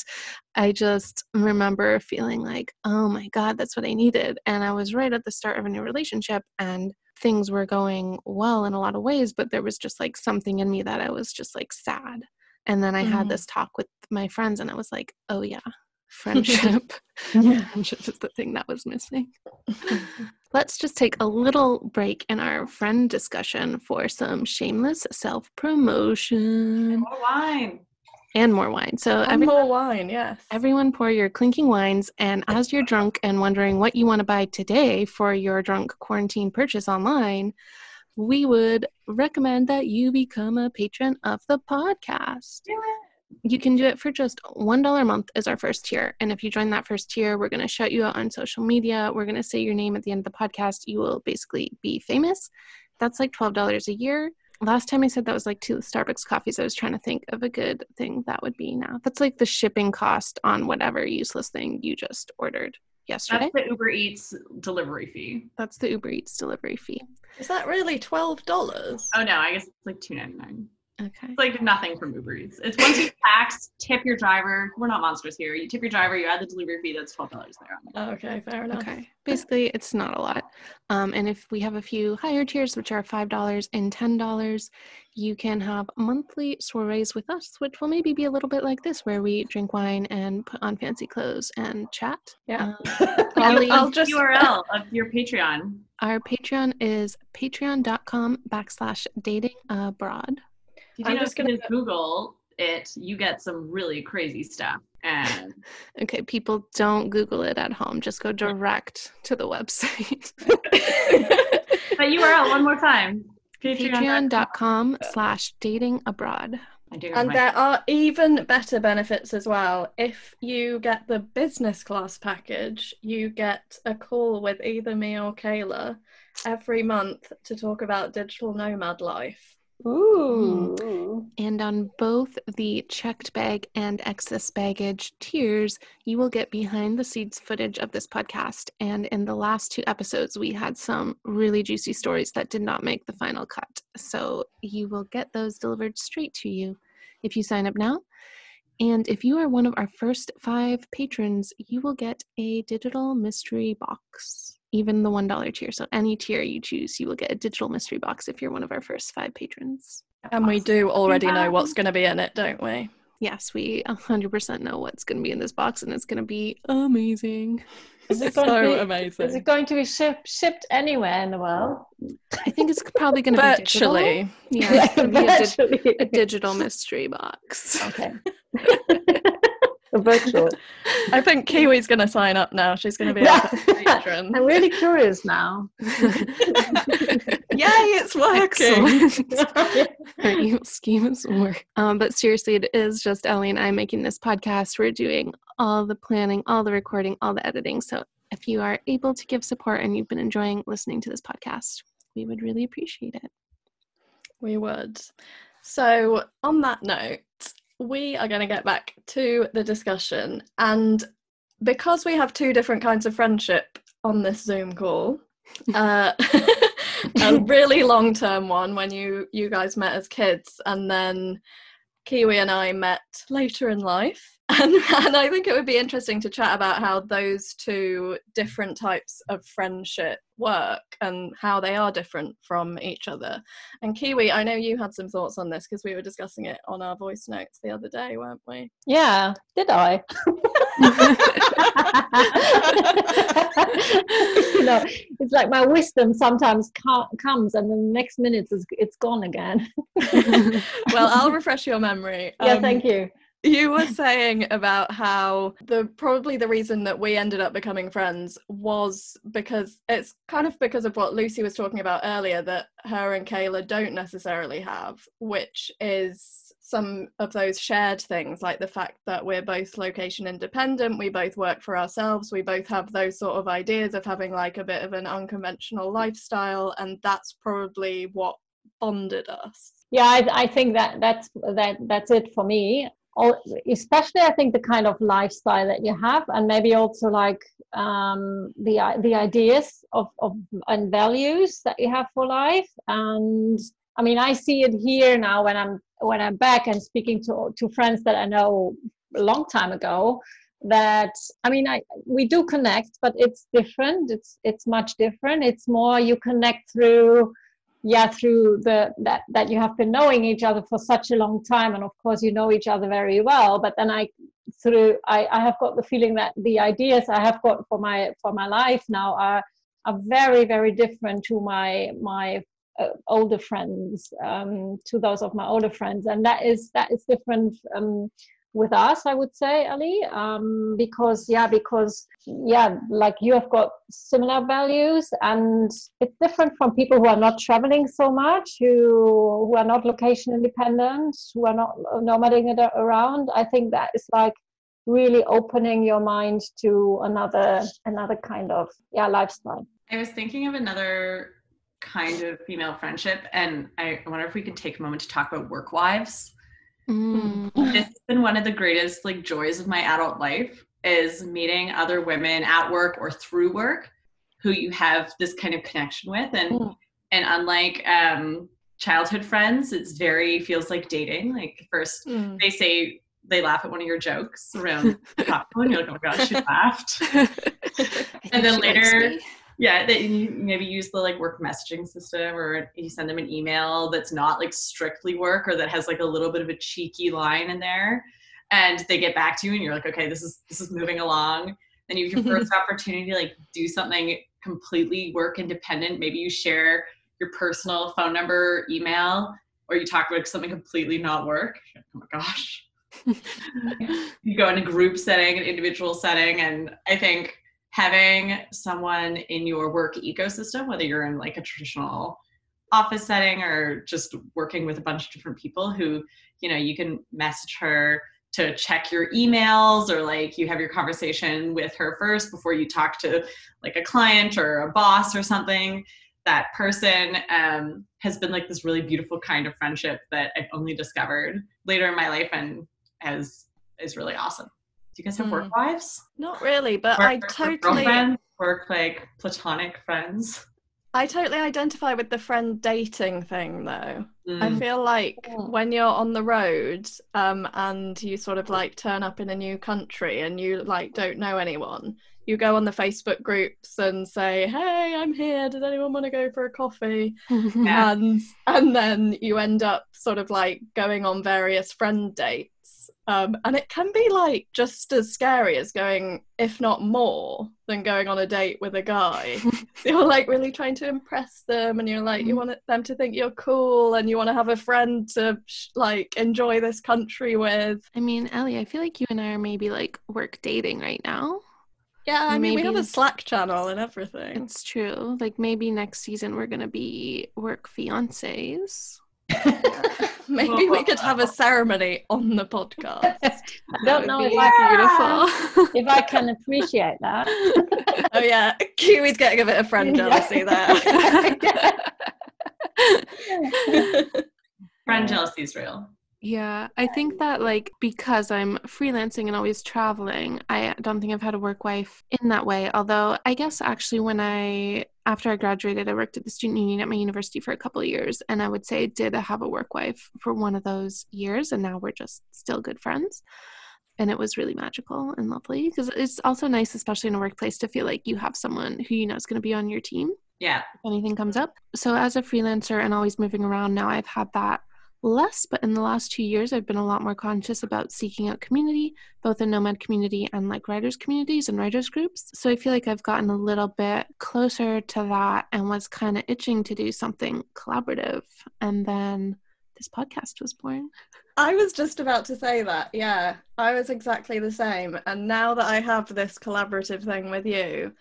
I just remember feeling like, oh my God, that's what I needed. And I was right at the start of a new relationship and things were going well in a lot of ways, but there was just like something in me that I was just like sad. And then I mm-hmm. had this talk with my friends and I was like, oh yeah, friendship. yeah. friendship is the thing that was missing. Let's just take a little break in our friend discussion for some shameless self promotion. More wine. And more wine. So and everyone, more wine, yes. Everyone pour your clinking wines, and as you're drunk and wondering what you want to buy today for your drunk quarantine purchase online, we would recommend that you become a patron of the podcast. Do it you can do it for just $1 a month as our first tier. And if you join that first tier, we're going to shout you out on social media. We're going to say your name at the end of the podcast. You will basically be famous. That's like $12 a year. Last time I said that was like two Starbucks coffees. I was trying to think of a good thing that would be now. That's like the shipping cost on whatever useless thing you just ordered yesterday. That's the Uber Eats delivery fee. That's the Uber Eats delivery fee. Is that really $12? Oh no, I guess it's like two ninety nine. Okay. It's like nothing from Uber Eats. It's once you tax, tip your driver. We're not monsters here. You tip your driver, you add the delivery fee. That's twelve dollars there. Oh, okay, fair enough. Okay, basically it's not a lot. Um, and if we have a few higher tiers, which are five dollars and ten dollars, you can have monthly soirees with us, which will maybe be a little bit like this, where we drink wine and put on fancy clothes and chat. Yeah. Um, I'll, I'll just URL of your Patreon. Our Patreon is patreon.com backslash dating abroad. Did you I'm just gonna Google it, you get some really crazy stuff. And okay, people don't Google it at home. Just go direct to the website. but URL one more time. Patreon.com slash dating abroad. And there are even better benefits as well. If you get the business class package, you get a call with either me or Kayla every month to talk about digital nomad life. Mm-hmm. Ooh. And on both the checked bag and excess baggage tiers, you will get behind the scenes footage of this podcast. And in the last two episodes, we had some really juicy stories that did not make the final cut. So you will get those delivered straight to you if you sign up now. And if you are one of our first five patrons, you will get a digital mystery box, even the $1 tier. So, any tier you choose, you will get a digital mystery box if you're one of our first five patrons. And we do already know what's um, going to be in it, don't we? Yes, we 100% know what's going to be in this box, and it's going to be amazing. Is it going so to be, amazing? Is it going to be shipped shipped anywhere in the world? I think it's probably going to be virtually. Yeah, it's going to be a, di- a digital mystery box. Okay. virtual. I think Kiwi's going to sign up now. She's going to be yeah. a patron. I'm really curious now. Yay, it's working. Our evil scheme is work. Um, but seriously, it is just Ellie and I making this podcast. We're doing all the planning, all the recording, all the editing. So if you are able to give support and you've been enjoying listening to this podcast, we would really appreciate it. We would. So, on that note, we are going to get back to the discussion. And because we have two different kinds of friendship on this Zoom call, uh, a really long term one when you you guys met as kids, and then Kiwi and I met later in life. And, and I think it would be interesting to chat about how those two different types of friendship work and how they are different from each other. And Kiwi, I know you had some thoughts on this because we were discussing it on our voice notes the other day, weren't we? Yeah, did I? you know, it's like my wisdom sometimes comes and the next minute it's, it's gone again. well, I'll refresh your memory. Yeah, um, thank you you were saying about how the probably the reason that we ended up becoming friends was because it's kind of because of what Lucy was talking about earlier that her and Kayla don't necessarily have, which is some of those shared things like the fact that we're both location independent, we both work for ourselves, we both have those sort of ideas of having like a bit of an unconventional lifestyle, and that's probably what bonded us. Yeah I, I, think that that's that that's it for me especially I think the kind of lifestyle that you have, and maybe also like um, the the ideas of, of and values that you have for life. And I mean, I see it here now when I'm when I'm back and speaking to to friends that I know a long time ago. That I mean, I we do connect, but it's different. It's it's much different. It's more you connect through yeah through the that that you have been knowing each other for such a long time and of course you know each other very well but then i through i i have got the feeling that the ideas i have got for my for my life now are are very very different to my my uh, older friends um, to those of my older friends and that is that is different um, with us i would say ali um, because yeah because yeah like you have got similar values and it's different from people who are not traveling so much who who are not location independent who are not nomading around. I think that is like really opening your mind to another another kind of yeah lifestyle. I was thinking of another kind of female friendship and i wonder if we could take a moment to talk about work wives Mm. It's been one of the greatest like joys of my adult life is meeting other women at work or through work who you have this kind of connection with and mm. and unlike um childhood friends it's very feels like dating like first mm. they say they laugh at one of your jokes around the popcorn you're like oh my gosh she laughed and then later yeah that you maybe use the like work messaging system or you send them an email that's not like strictly work or that has like a little bit of a cheeky line in there and they get back to you and you're like okay this is this is moving along. Then you have your first opportunity to like do something completely work independent maybe you share your personal phone number email or you talk about something completely not work. Oh my gosh. You go in a group setting an individual setting and i think having someone in your work ecosystem, whether you're in like a traditional office setting or just working with a bunch of different people who, you know, you can message her to check your emails or like you have your conversation with her first before you talk to like a client or a boss or something. That person um, has been like this really beautiful kind of friendship that i've only discovered later in my life and has is really awesome do you guys have mm. work wives? Not really, but work, I totally work, work like platonic friends. I totally identify with the friend dating thing though. Mm. I feel like Mm. when you're on the road um, and you sort of like turn up in a new country and you like don't know anyone, you go on the Facebook groups and say, "Hey, I'm here. Does anyone want to go for a coffee?" Yeah. And and then you end up sort of like going on various friend dates. Um, and it can be like just as scary as going, if not more, than going on a date with a guy. you're like really trying to impress them, and you're like you want them to think you're cool, and you want to have a friend to sh- like enjoy this country with. I mean, Ellie, I feel like you and I are maybe like work dating right now. Yeah, I mean we have a Slack channel and everything. It's true. Like maybe next season we're gonna be work fiancés. Maybe we could have a ceremony on the podcast. I don't know if Be I, beautiful. if I can appreciate that. oh yeah, Kiwi's getting a bit of friend jealousy there. Friend jealousy is real. Yeah, I think that like because I'm freelancing and always traveling, I don't think I've had a work wife in that way. Although I guess actually when I after I graduated, I worked at the student union at my university for a couple of years, and I would say I did have a work wife for one of those years, and now we're just still good friends. And it was really magical and lovely because it's also nice, especially in a workplace, to feel like you have someone who you know is going to be on your team Yeah. if anything comes up. So as a freelancer and always moving around now, I've had that less, but in the last two years, I've been a lot more conscious about seeking out community, both the nomad community and like writers communities and writers groups. So I feel like I've gotten a little bit closer to that and was kind of itching to do something collaborative. And then this podcast was born. I was just about to say that. Yeah, I was exactly the same. And now that I have this collaborative thing with you,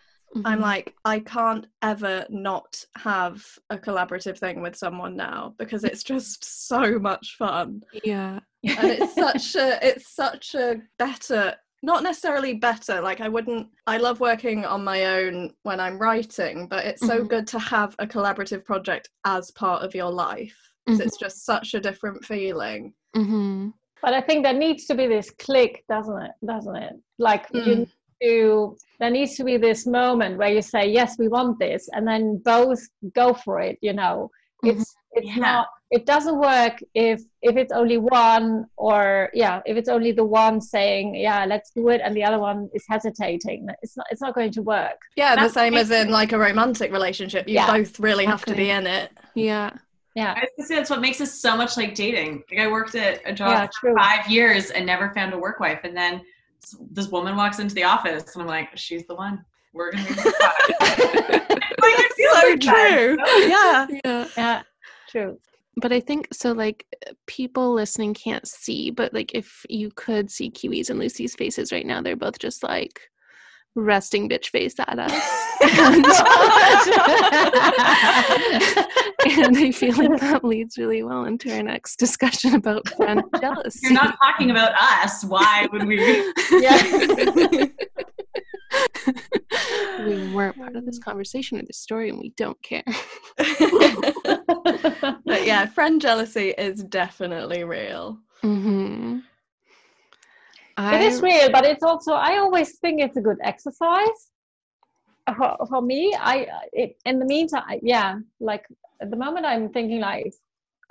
I'm Mhm. like, I can't ever not have a collaborative thing with someone now because it's just so much fun. yeah. And it's such a it's such a better not necessarily better like i wouldn't i love working on my own when i'm writing but it's so Mhm. good to have a collaborative project as part of your life 'cause Mhm. it's just such a different feeling hmm But I think there needs to be this click, doesn't it? Doesn't it? Like Mm. need to, there needs to be this moment where you say, "Yes, we want this," and then both go for it. You know, Mhm. it's it's Yeah. not. It doesn't work if if it's only one or yeah, if it's only the one saying, "Yeah, let's do it," and the other one is hesitating. It's not. It's not going to work. yeah the That's same as in like a romantic relationship you Yeah, both really have to be in it Yeah. Yeah. I was gonna say that's what makes us so much like dating. Like I worked at a job Yeah, for true. five years and never found a work wife, and then s- this woman walks into the office, and I'm like, she's the one. We're gonna be like, so like that. true yeah Yeah. yeah. True. but I think so. Like people listening can't see, but like if you could see Kiwi's and Lucy's faces right now, they're both just like resting bitch face at us, and I feel like that leads really well into our next discussion about friend jealousy. You're not talking about us. Why would we? yeah. we weren't part of this conversation or this story, and we don't care. but yeah friend jealousy is definitely real Mm-hmm. It is real but it's also i always think it's a good exercise. For, for me i it, in the meantime yeah like at the moment i'm thinking like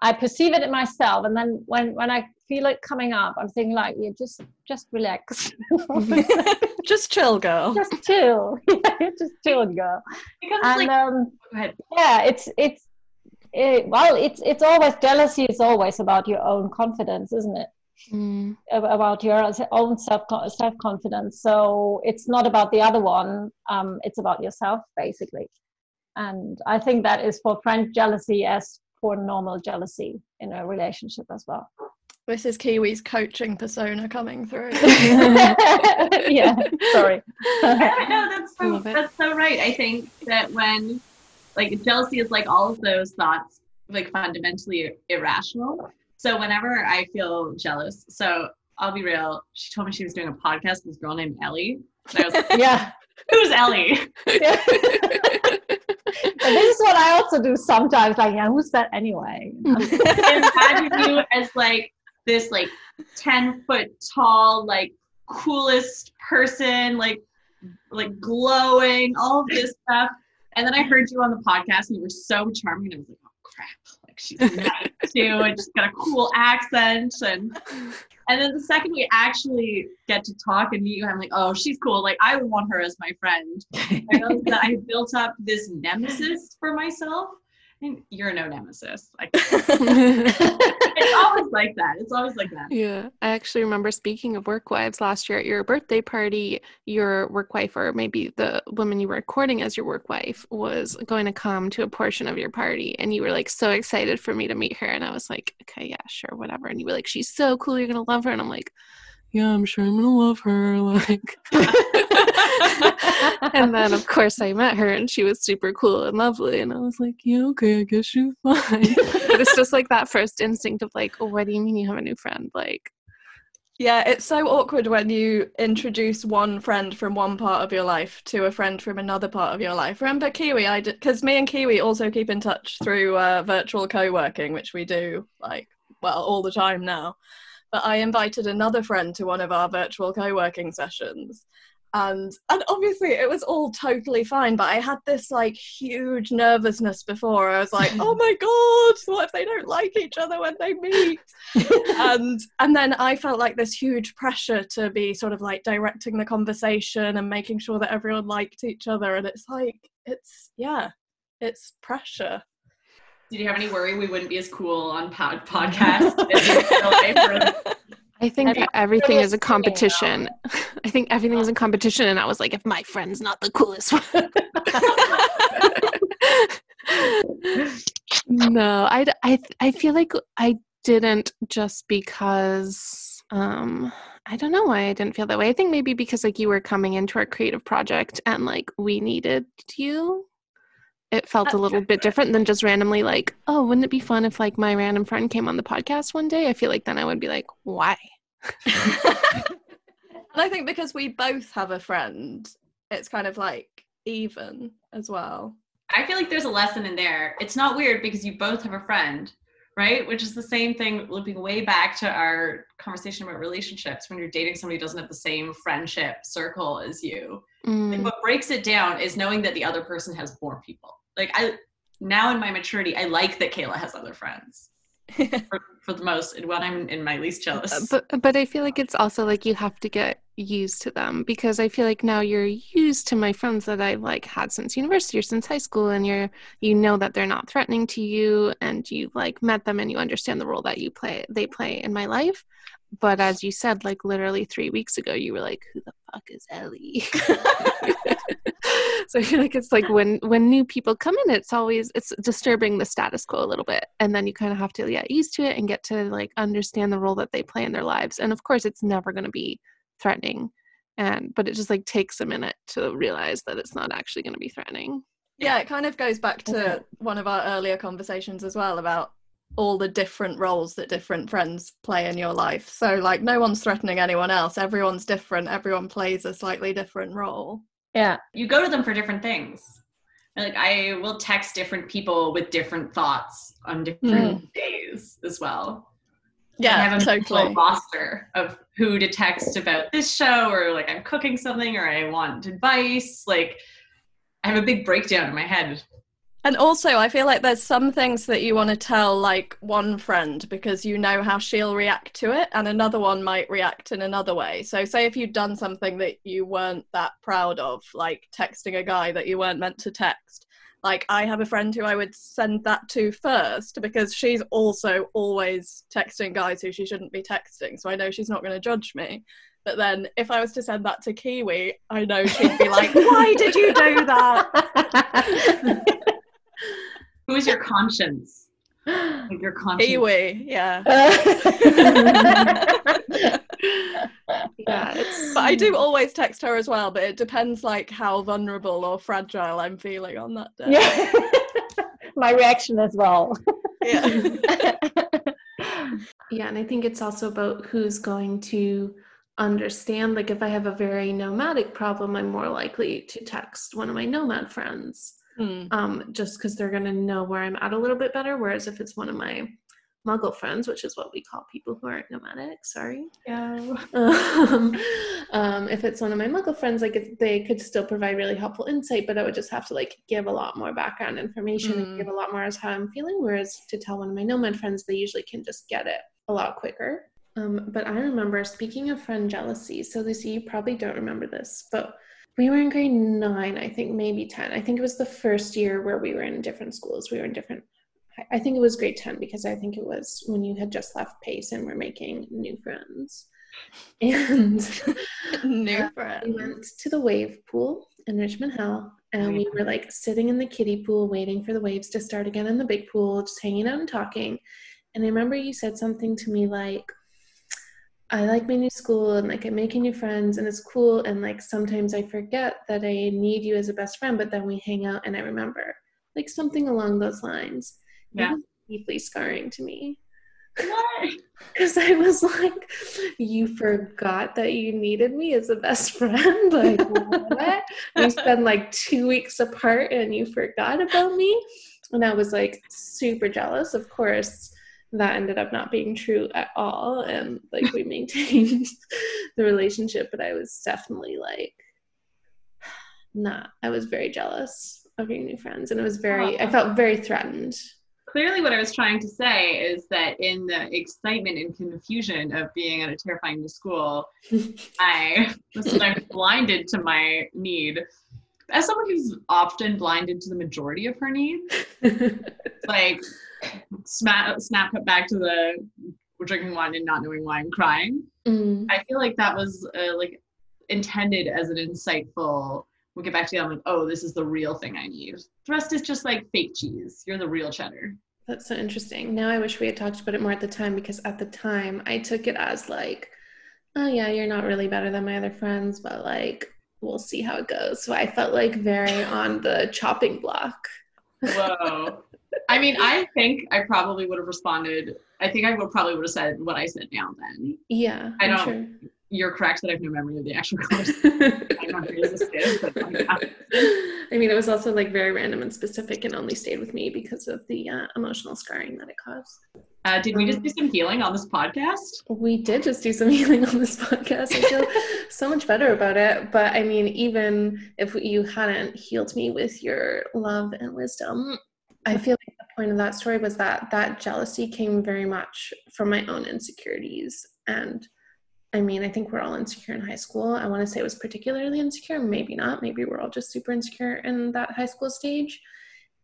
i perceive it in myself and then when when i feel it coming up i'm thinking like you just just relax. Just chill girl. Just chill. Just chill girl. Because and like, um yeah it's it's it, well it's it's always jealousy is always about your own confidence isn't it Mm. about your own self self confidence. So it's not about the other one. Um, it's about yourself basically. And I think that is for friend jealousy as for normal jealousy in a relationship as well. This is Kiwi's coaching persona coming through. yeah. Sorry. Yeah, no, that's so that's so right. I think that when like jealousy is like all of those thoughts like fundamentally irrational. So whenever I feel jealous, so I'll be real. She told me she was doing a podcast with this girl named Ellie. And I was like, yeah. Who's Ellie? yeah. This is what I also do sometimes. Like, yeah, who's that anyway? Imagine you as like this like ten foot tall like coolest person like like glowing all of this stuff And then I heard you on the podcast and you were so charming. And I was like, oh crap, she's nice too, and she's got a cool accent. And and then the second we actually get to talk and meet you, I'm like, oh, she's cool. Like I want her as my friend. I, I built up this nemesis for myself you're no nemesis. it's always like that. It's always like that. Yeah. I actually remember speaking of work wives last year at your birthday party, your work wife, or maybe the woman you were recording as your work wife, was going to come to a portion of your party. And you were like so excited for me to meet her. And I was like, okay, yeah, sure, whatever. And you were like, she's so cool. You're going to love her. And I'm like, yeah, I'm sure I'm going to love her. Like, and then of course I met her and she was super cool and lovely and I was like, yeah, okay, I guess she's fine. but it's just like that first instinct of like, oh, what do you mean you have a new friend? Like, yeah, it's so awkward when you introduce one friend from one part of your life to a friend from another part of your life. Remember Kiwi? I because me and Kiwi also keep in touch through uh, virtual co-working, which we do like well all the time now. But I invited another friend to one of our virtual co-working sessions, and and obviously it was all totally fine but i had this like huge nervousness before. I was like oh my god what if they don't like each other when they meet? And and then i felt like this huge pressure to be sort of like directing the conversation and making sure that everyone liked each other and it's like it's yeah it's pressure. Did you have any worry we wouldn't be as cool on pod- podcast I think everything is a competition. I think everything is a competition, and I was like, if my friend's not the coolest one. no, I, I, I feel like I didn't just because um I don't know why I didn't feel that way. I think maybe because like you were coming into our creative project and like we needed you. It felt a little bit different than just randomly like, oh, wouldn't it be fun if like my random friend came on the podcast one day? I feel like then I would be like, why? and I think because we both have a friend, it's kind of like even as well. I feel like there's a lesson in there. It's not weird because you both have a friend, right? Which is the same thing looping way back to our conversation about relationships. When you're dating somebody who doesn't have the same friendship circle as you, mm. like what breaks it down is knowing that the other person has more people. Like I now in my maturity, I like that Kayla has other friends. for, for, the most when I'm in my least jealous. Uh, but but I feel like it's also like you have to get used to them because I feel like now you're used to my friends that I've like had since university or since high school and you're you know that they're not threatening to you and you like met them and you understand the role that you play they play in my life. But as you said, like literally three weeks ago, you were like, "Who the fuck is Ellie?" so I feel like it's like when when new people come in, it's always it's disturbing the status quo a little bit, and then you kind of have to get used to it and get to like understand the role that they play in their lives. And of course, it's never going to be threatening, and but it just like takes a minute to realize that it's not actually going to be threatening. Yeah, it kind of goes back to one of our earlier conversations as well about all the different roles that different friends play in your life. So, like, no one's threatening anyone else. Everyone's different. Everyone plays a slightly different role. Yeah. You go to them for different things. Like, I will text different people with different thoughts on different mm. days as well. Yeah, I have a totally. roster of who to text about this show, or like I'm cooking something, or I want advice. Like, I have a big breakdown in my head and also, I feel like there's some things that you want to tell like one friend because you know how she'll react to it, and another one might react in another way. So, say if you'd done something that you weren't that proud of, like texting a guy that you weren't meant to text, like I have a friend who I would send that to first because she's also always texting guys who she shouldn't be texting. So I know she's not going to judge me. But then if I was to send that to Kiwi, I know she'd be like, why did you do that? Who's your conscience? Like your conscience. Kiwi, yeah. yeah, but I do always text her as well, but it depends like how vulnerable or fragile I'm feeling on that day. Yeah. My reaction as well. Yeah. yeah, and I think it's also about who's going to understand. Like if I have a very nomadic problem, I'm more likely to text one of my nomad friends mm. um, just because they're going to know where I'm at a little bit better. Whereas if it's one of my muggle friends, which is what we call people who aren't nomadic. Sorry. Yeah. Um, um, if it's one of my muggle friends, like they could still provide really helpful insight, but I would just have to like give a lot more background information mm. and give a lot more as how I'm feeling. Whereas to tell one of my nomad friends, they usually can just get it a lot quicker. Um, but I remember speaking of friend jealousy. So Lucy, you probably don't remember this, but we were in grade nine, I think maybe 10. I think it was the first year where we were in different schools. We were in different, I think it was grade 10 because I think it was when you had just left Pace and were making new friends. And new uh, friends. We went to the wave pool in Richmond Hill and we were like sitting in the kiddie pool waiting for the waves to start again in the big pool, just hanging out and talking. And I remember you said something to me like, I like my new school and like I'm making new friends and it's cool and like sometimes I forget that I need you as a best friend, but then we hang out and I remember like something along those lines. Yeah. deeply scarring to me. Why? Because I was like, you forgot that you needed me as a best friend. Like, what? we spent like two weeks apart and you forgot about me. And I was like super jealous. Of course, that ended up not being true at all and like we maintained the relationship but i was definitely like nah i was very jealous of your new friends and it was very i felt very threatened. Clearly what i was trying to say is that in the excitement and confusion of being at a terrifying new school i was like blinded to my need as someone who's often blinded to the majority of her needs like snap snap cut back to the drinking wine and not knowing why I'm crying. Mm. I feel like that was uh, like intended as an insightful. We'll get back to you. I'm like, oh, this is the real thing I need. The rest is just like fake cheese. You're the real cheddar. That's so interesting. Now I wish we had talked about it more at the time because at the time I took it as like, oh yeah, you're not really better than my other friends, but like we'll see how it goes. So I felt like very on the chopping block. Whoa. I mean, I think I probably would have responded. I think I would probably would have said what I said now then. Yeah. I don't. Sure. You're correct that I have no memory of the actual course. I I mean, it was also like very random and specific, and only stayed with me because of the uh, emotional scarring that it caused. Uh, did we just do some healing on this podcast? We did just do some healing on this podcast. I feel so much better about it. But I mean, even if you hadn't healed me with your love and wisdom, I feel like the point of that story was that that jealousy came very much from my own insecurities. And I mean, I think we're all insecure in high school. I want to say it was particularly insecure, maybe not. Maybe we're all just super insecure in that high school stage.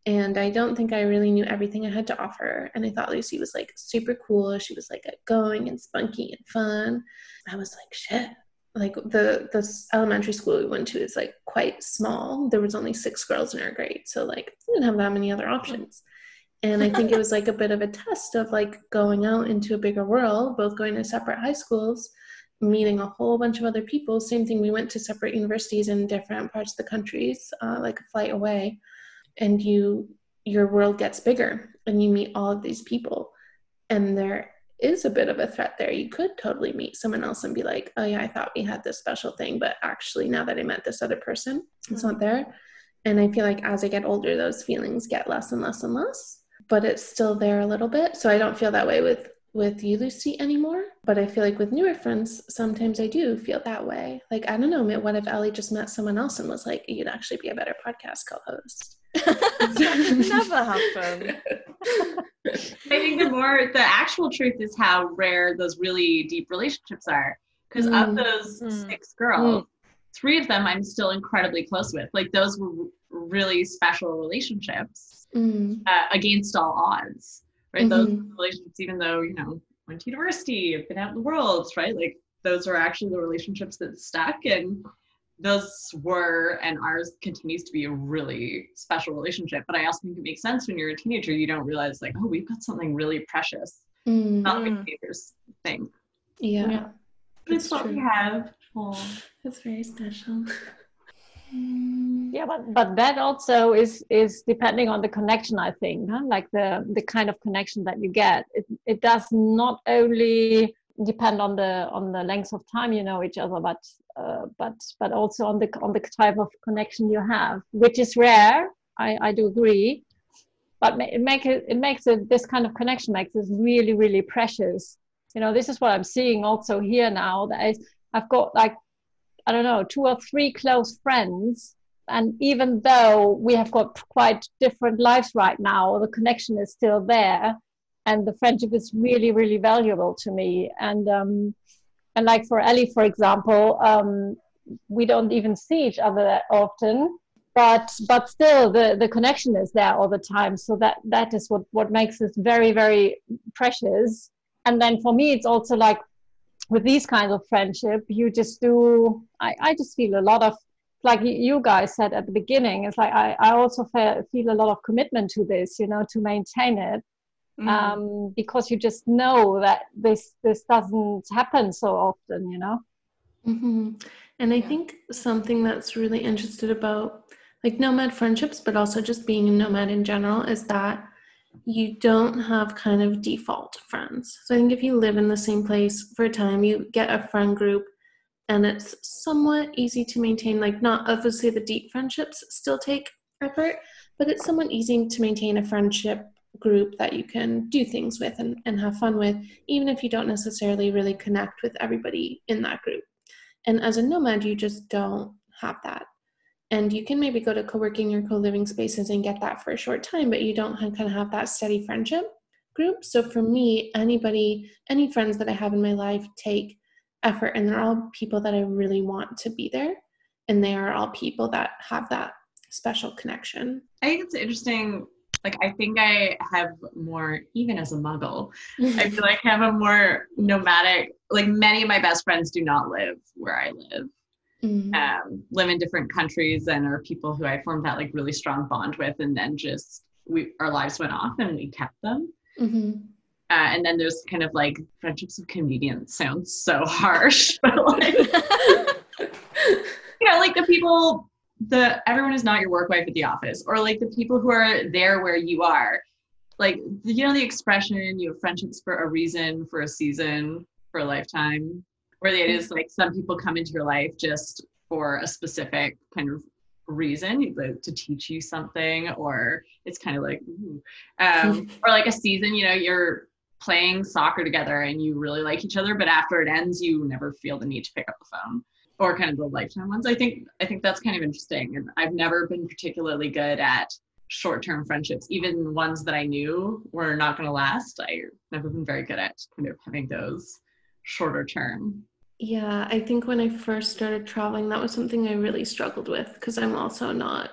And I don't think I really knew everything I had to offer. And I thought Lucy was like super cool. She was like going and spunky and fun. I was like, shit, like the the elementary school we went to is like quite small. There was only six girls in our grade, so like we didn't have that many other options. And I think it was like a bit of a test of like going out into a bigger world, both going to separate high schools, meeting a whole bunch of other people. Same thing, we went to separate universities in different parts of the countries, uh, like a flight away, and you your world gets bigger and you meet all of these people, and they're a bit of a threat there. You could totally meet someone else and be like, oh, yeah, I thought we had this special thing, but actually, now that I met this other person, it's not mm-hmm. there. And I feel like as I get older, those feelings get less and less and less, but it's still there a little bit. So I don't feel that way with with you, Lucy, anymore. But I feel like with newer friends, sometimes I do feel that way. Like, I don't know, what if Ellie just met someone else and was like, you'd actually be a better podcast co host? Never happened. I think the more the actual truth is how rare those really deep relationships are. Because mm. of those mm. six girls, mm. three of them I'm still incredibly close with. Like those were really special relationships mm. uh, against all odds, right? Mm-hmm. Those relationships, even though you know went to university, have been out in the world, right? Like those are actually the relationships that stuck and those were and ours continues to be a really special relationship. But I also think it makes sense when you're a teenager, you don't realize like, oh, we've got something really precious. Mm. Not like a teenagers thing. Yeah. yeah. But it's, it's what we have. Oh. It's very special. yeah but but that also is is depending on the connection i think huh? like the the kind of connection that you get it, it does not only depend on the on the length of time you know each other but uh, but but also on the on the type of connection you have which is rare. I i do agree. But it make it it makes it this kind of connection makes it really really precious. You know this is what i'm seeing also here now that I, i've got like i don't know two or three close friends and even though we have got quite different lives right now the connection is still there and the friendship is really really valuable to me. And um and like for ellie for example um we don't even see each other that often but but still the the connection is there all the time. So that that is what what makes this very very precious. And then for me it's also like with these kinds of friendship you just do i i just feel a lot of like you guys said at the beginning it's like i i also feel a lot of commitment to this you know to maintain it mm. um because you just know that this this doesn't happen so often you know mm-hmm. and i yeah. think something that's really interested about like nomad friendships, but also just being a nomad in general, is that you don't have kind of default friends. So I think if you live in the same place for a time, you get a friend group and it's somewhat easy to maintain. Like, not obviously the deep friendships still take effort, but it's somewhat easy to maintain a friendship group that you can do things with and, and have fun with, even if you don't necessarily really connect with everybody in that group. And as a nomad, you just don't have that. And you can maybe go to co-working or co-living spaces and get that for a short time but you don't kind of have that steady friendship group. So for me anybody any friends that i have in my life take effort and they're all people that i really want to be there and they are all people that have that special connection. I think it's interesting like i think i have more even as a muggle i feel like i have a more nomadic like many of my best friends do not live where i live mm-hmm. um, live in different countries and are people who I formed that like really strong bond with, and then just we our lives went off and we kept them. Mm-hmm. Uh, and then there's kind of like friendships of convenience sounds so harsh, but like you know, like the people the everyone is not your work wife at the office, or like the people who are there where you are. Like you know the expression, you have friendships for a reason, for a season, for a lifetime where it is like some people come into your life just for a specific kind of reason like, to teach you something or it's kind of like um, or like a season you know you're playing soccer together and you really like each other but after it ends you never feel the need to pick up the phone or kind of the lifetime ones. I think i think that's kind of interesting. And i've never been particularly good at short-term friendships. Even ones that i knew were not going to last i've never been very good at kind of having those shorter term. Yeah, I think when I first started traveling, that was something I really struggled with because I'm also not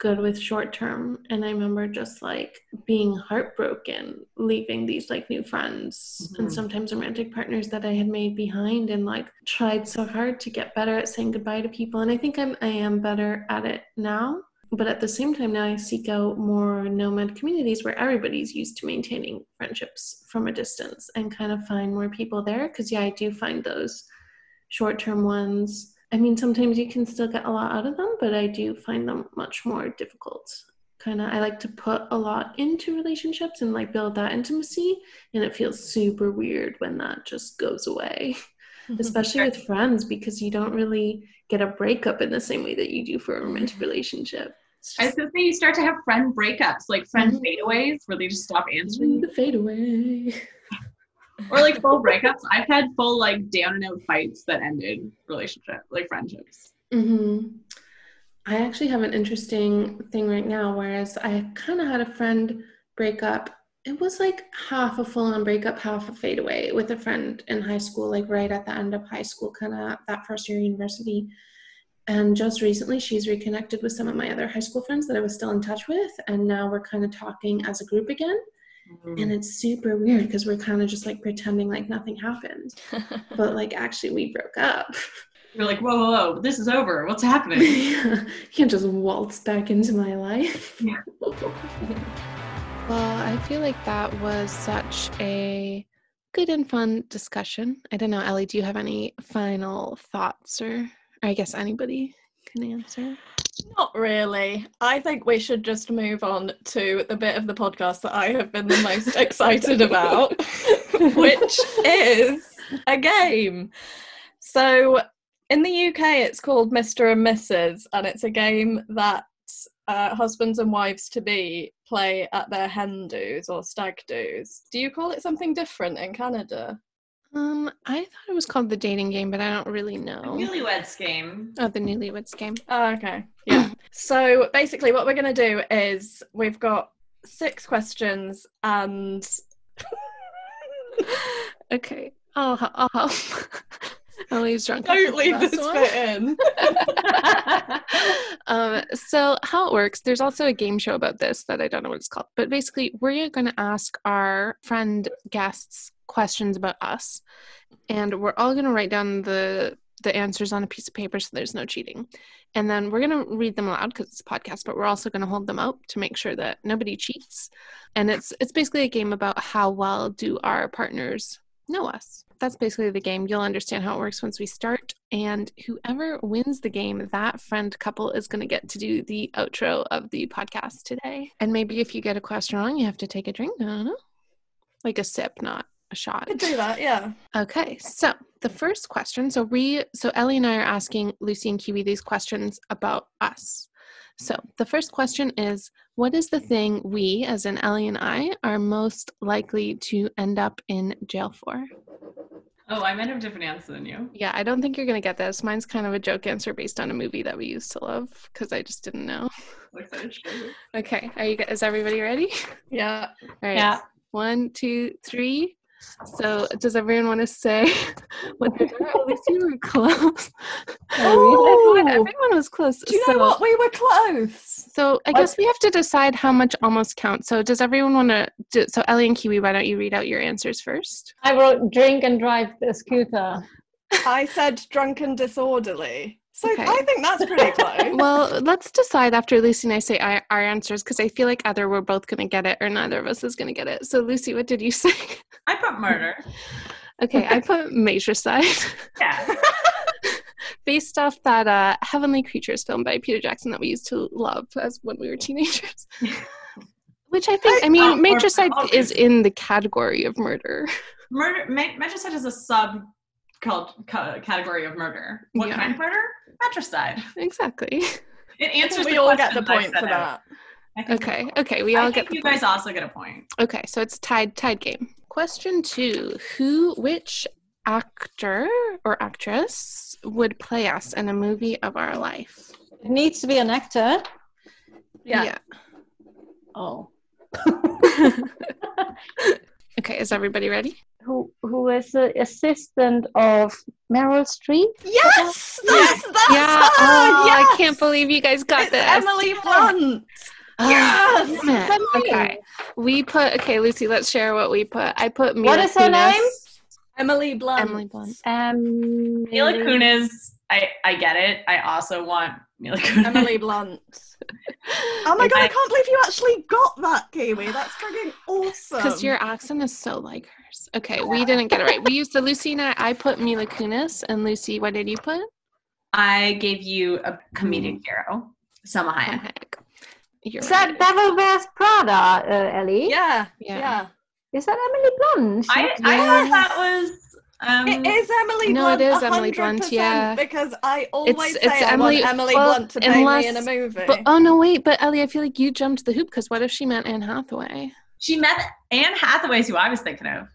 good with short term. And I remember just like being heartbroken, leaving these like new friends mm-hmm. and sometimes romantic partners that I had made behind and like tried so hard to get better at saying goodbye to people. And I think I'm I am better at it now. But at the same time now I seek out more nomad communities where everybody's used to maintaining friendships from a distance and kind of find more people there. Cause yeah, I do find those short term ones. I mean, sometimes you can still get a lot out of them, but I do find them much more difficult. Kind of, I like to put a lot into relationships and like build that intimacy, and it feels super weird when that just goes away, especially with friends because you don't really get a breakup in the same way that you do for a romantic mm-hmm. relationship. Just... I was gonna say you start to have friend breakups, like friend mm-hmm. fadeaways, where they just stop answering. The fadeaway. or like full breakups. I've had full like down and out fights that ended relationship, like friendships. Mm-hmm. I actually have an interesting thing right now. Whereas I kind of had a friend break up. It was like half a full on breakup, half a fade away with a friend in high school, like right at the end of high school, kind of that first year of university. And just recently, she's reconnected with some of my other high school friends that I was still in touch with. And now we're kind of talking as a group again. Mm. And it's super weird because we're kind of just like pretending like nothing happened. but like actually we broke up. You're like, whoa, whoa, whoa, this is over. What's happening? yeah. You can't just waltz back into my life. Yeah. well, I feel like that was such a good and fun discussion. I don't know, Ellie, do you have any final thoughts or, or I guess anybody can answer? Not really. I think we should just move on to the bit of the podcast that I have been the most excited about, which is a game. So in the UK, it's called Mr. and Mrs., and it's a game that uh, husbands and wives to be play at their hen do's or stag do's. Do you call it something different in Canada? Um, I thought it was called the dating game, but I don't really know. The newlyweds game. Oh, the newlyweds game. Oh, okay. Yeah. so basically, what we're going to do is we've got six questions and. okay. I'll, I'll help. Ellie's drunk. Don't leave this one. bit in. um, so how it works, there's also a game show about this that I don't know what it's called. But basically, we're going to ask our friend guests questions about us, and we're all going to write down the the answers on a piece of paper so there's no cheating. And then we're going to read them aloud because it's a podcast, but we're also going to hold them up to make sure that nobody cheats. And it's it's basically a game about how well do our partners know us. That's basically the game. You'll understand how it works once we start. And whoever wins the game, that friend couple is going to get to do the outro of the podcast today. And maybe if you get a question wrong, you have to take a drink. I don't know. Like a sip, not a shot. Could do that, yeah. Okay, so the first question. So we, so Ellie and I are asking Lucy and Kiwi these questions about us. So the first question is, what is the mm-hmm. thing we, as in Ellie and I, are most likely to end up in jail for? Oh, I might have a different answer than you. Yeah, I don't think you're gonna get this. Mine's kind of a joke answer based on a movie that we used to love because I just didn't know. okay, are you? Is everybody ready? Yeah. All right. Yeah. One, two, three. So, does everyone want to say what they're doing? Oh, At least you were close. Oh, everyone, everyone was close. Do you so, know what? We were close. So, I guess we have to decide how much almost counts. So, does everyone want to? So, Ellie and Kiwi, why don't you read out your answers first? I wrote drink and drive the scooter. I said drunk and disorderly. So okay. I think that's pretty close. well, let's decide after Lucy and I say our, our answers because I feel like either we're both going to get it or neither of us is going to get it. So, Lucy, what did you say? I put murder. okay, I put matricide. Yeah. Based off that uh, Heavenly Creatures film by Peter Jackson that we used to love as when we were teenagers. Which I think, I, I mean, oh, matricide or, is in the category of murder. Murder, matricide is a sub called category of murder. What yeah. kind of murder? Matricide. Exactly. It answers. We all get the point for that. Okay. Okay. We all I get. you guys also get a point. Okay, so it's tied. Tied game. Question two: Who, which actor or actress would play us in a movie of our life? It needs to be an actor. Yeah. yeah. Oh. okay. Is everybody ready? Who who is the assistant of Meryl Streep. Yes, that's, that's yeah. Her. Oh, yes. I can't believe you guys got it's this. Emily Blunt. Oh, yes. Okay. We put okay, Lucy. Let's share what we put. I put Mila What is her name? Emily Blunt. Emily Blunt. Um, Mila Kunis. I I get it. I also want Mila Kunis. Emily Blunt. Oh my god, I, I, can't believe you actually got that, Kiwi. That's freaking awesome. Because your accent is so like hers. Okay, we didn't get it right. We used the Lucy and I, I put Mila Kunis, and Lucy, what did you put? I gave you a comedic hero, Salma Hayek. You're Is right. that Devil Wears Prada, uh, Ellie? Yeah, yeah, yeah. Is that Emily Blunt? I, I thought that was um, it is Emily no, Blunt. No, it is Emily Blunt. Yeah, because I always it's, say it's I Emily, want Emily well, Blunt to play unless, me in a movie. But oh no, wait, but Ellie, I feel like you jumped the hoop because what if she meant Anne Hathaway? She met Anne Hathaway's who I was thinking of.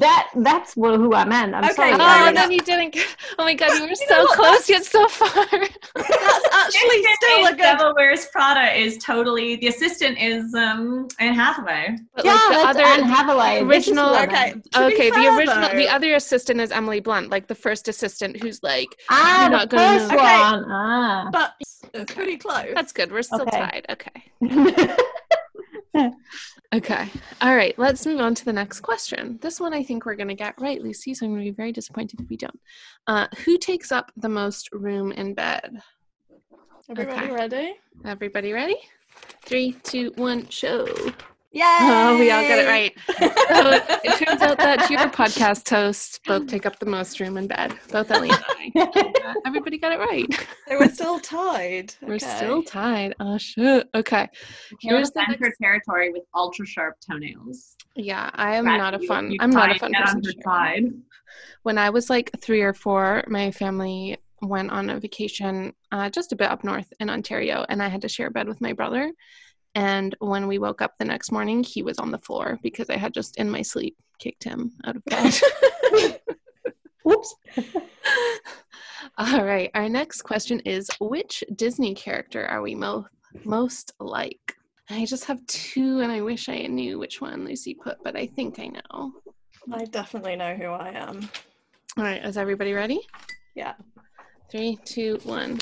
That that's who I meant. I'm okay, sorry. Oh, then you didn't. Oh my god, you were you so close yet so far. that's actually still a good. Devil Wears Prada is totally the assistant is um Anne Hathaway. But yeah, like the other Anne Hathaway. Original. Okay. Okay. the original. Though. The other assistant is Emily Blunt, like the first assistant who's like. Ah, the gonna first one. Okay. Ah. But it's pretty close. That's good. We're still okay. tied. Okay. Okay. All right. Let's move on to the next question. This one I think we're going to get right, Lucy. So I'm going to be very disappointed if we don't. Uh, who takes up the most room in bed? Everybody okay. ready? Everybody ready? Three, two, one, show. Yay! Oh, we all got it right. so it turns out that your podcast hosts both take up the most room in bed, both Ellie and I. everybody got it right. So we're still tied. We're okay. still tied. Oh shit. Okay. Here's the next... territory with ultra sharp toenails. Yeah, I am not a fun. I'm not a fun person. Tied. When I was like three or four, my family went on a vacation uh, just a bit up north in Ontario, and I had to share a bed with my brother And when we woke up the next morning, he was on the floor because I had just in my sleep kicked him out of bed. Whoops. All right. Our next question is Which Disney character are we mo- most like? I just have two, and I wish I knew which one Lucy put, but I think I know. I definitely know who I am. All right. Is everybody ready? Yeah. Three, two, one.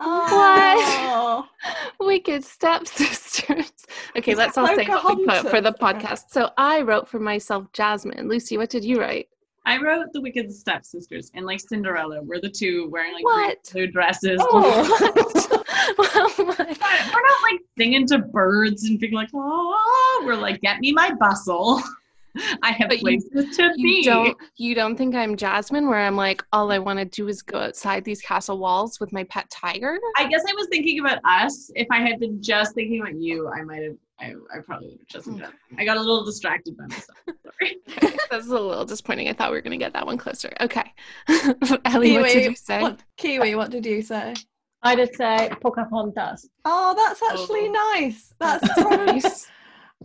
Oh. Wicked stepsisters. Okay, let's all say what we put for the podcast. So I wrote for myself Jasmine. Lucy, what did you write? I wrote the Wicked Stepsisters and like Cinderella. We're the two wearing like What? blue dresses. Oh. well, we're not like singing to birds and being like, oh, we're like, get me my bustle. I have But you- to you be. don't you don't think I'm Jasmine where I'm like all I want to do is go outside these castle walls with my pet tiger? I guess I was thinking about us. If I had been just thinking about you, I might have. I, I probably would have just Jasmine. I got a little distracted by myself. Sorry. That's a little disappointing. I thought we were gonna get that one closer. Okay. Ellie, what did you say? What, Kiwi, what did you say? I did say Pocahontas. Oh, that's actually Oh. nice. That's Nice.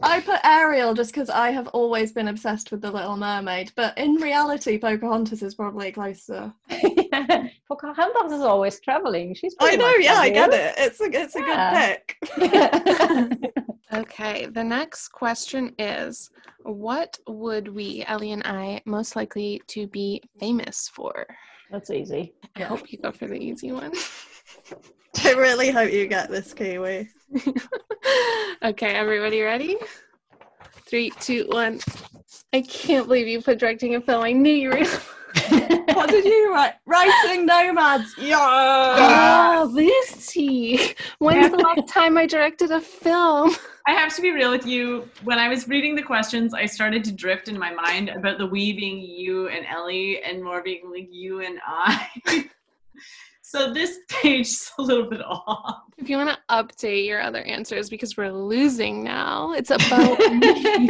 I put Ariel just because I have always been obsessed with the Little Mermaid, but in reality, Pocahontas is probably closer. yeah. Pocahontas is always traveling. She's I know, much yeah, I like get it. It's a it's a good pick. Okay, the next question is What would we, Ellie and I, most likely to be famous for? That's easy. I hope you go for the easy one. I really hope you get this, Kiwi. okay, everybody ready? Three, two, one. I can't believe you put directing a film. I knew you were. What did you write? Writing Nomads. Yeah. Ah. Oh, Lucy. When's the last time I directed a film? I have to be real with you. When I was reading the questions, I started to drift in my mind about the we being you and Ellie, and more being like you and I. so this page is a little bit off. If you want to update your other answers because we're losing now, it's about me.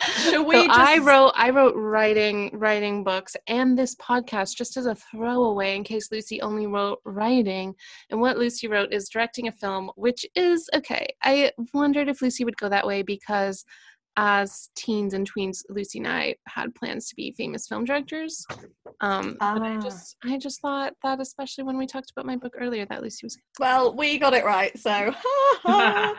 Should we so I wrote I wrote writing writing books and this podcast just as a throwaway in case Lucy only wrote writing. And what Lucy wrote is directing a film, which is okay. I wondered if Lucy would go that way because as teens and tweens, Lucy and I had plans to be famous film directors. Um, but I Ah. just I just thought that especially when we talked about my book earlier that Lucy was Well, we got it right, so.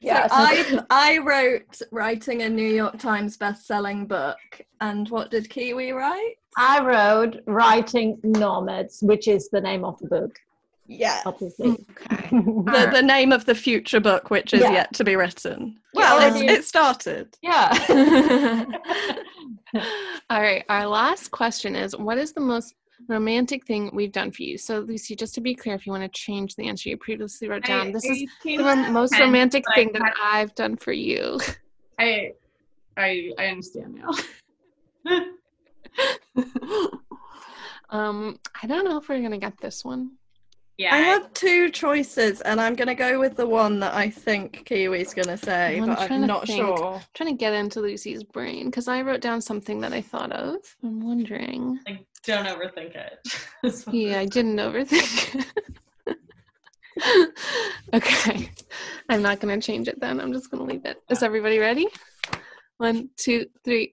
Yes. So I I wrote writing a New York Times best-selling book, and what did Kiwi write? I wrote Writing Nomads, which is the name of the book, Yeah, obviously. okay. the, the name of the future book, which is Yeah. yet to be written. Yeah, Well, it's, it started. yeah. All right, our last question is what is the most romantic thing we've done for you? So, Lucy, just to be clear, if you want to change the answer you previously wrote down, this is the rom- most romantic thing that had- I've done for you. I, I, I understand now. um, I don't know if we're gonna get this one. Yeah, I have two choices, and I'm going to go with the one that I think Kiwi's going to say, I'm but trying I'm to not think. sure. I'm trying to get into Lucy's brain because I wrote down something that I thought of. I'm wondering. like, don't overthink it. Yeah, I didn't overthink. it. okay, I'm not gonna change it then. I'm just gonna leave it. Is everybody ready? One, two, three.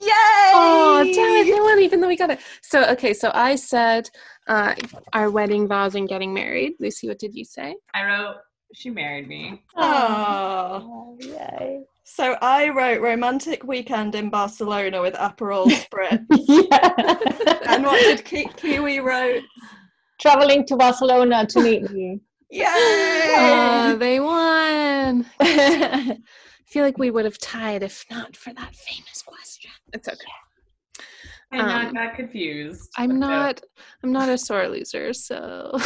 Yay! Oh, damn it! They won, even though we got it. So, okay, so I said uh, our wedding vows and getting married. Lucy, what did you say? I wrote, she married me. Oh. Oh, yay. So I wrote romantic weekend in Barcelona with Aperol Spritz. Yeah. and what did Ki- Kiwi wrote? Traveling to Barcelona to meet me. Yay! Oh, they won. I feel like we would have tied if not for that famous question. It's okay. I not Um, got confused. I'm but no. not. I'm not a sore loser. So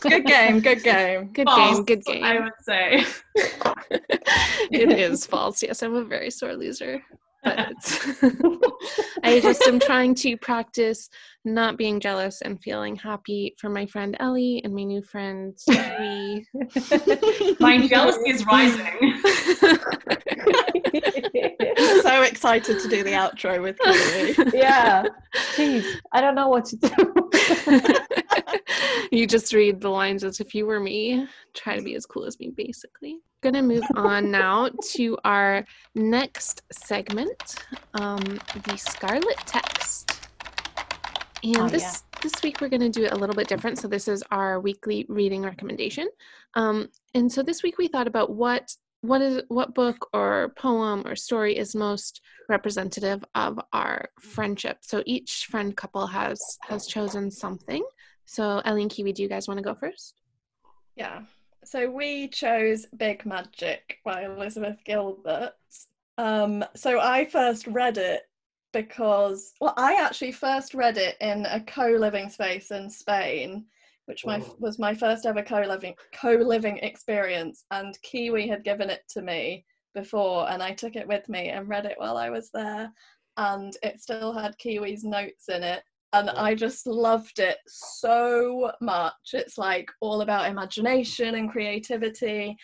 good game, good game. good False, game. Good game. I would say. it is false. Yes, I'm a very sore loser. But I just am trying to practice not being jealous and feeling happy for my friend Ellie and my new friend. My jealousy is rising. So excited to do the outro with Kiwi. yeah. Jeez, I don't know what to do. you just read the lines as if you were me. Try to be as cool as me, basically. Gonna move on now to our next segment, um, the Scarlet Text. And oh, this yeah. this week we're going to do it a little bit different. So this is our weekly reading recommendation. Um, and so this week we thought about what what is what book or poem or story is most representative of our friendship. So each friend couple has has chosen something. So Ellie and Kiwi, do you guys want to go first? Yeah. So we chose Big Magic by Elizabeth Gilbert. Um, so I first read it because well i actually first read it in a co-living space in spain which my, was my first ever co-living co-living experience and kiwi had given it to me before and i took it with me and read it while i was there and it still had kiwi's notes in it and I just loved it so much. It's like all about imagination and creativity.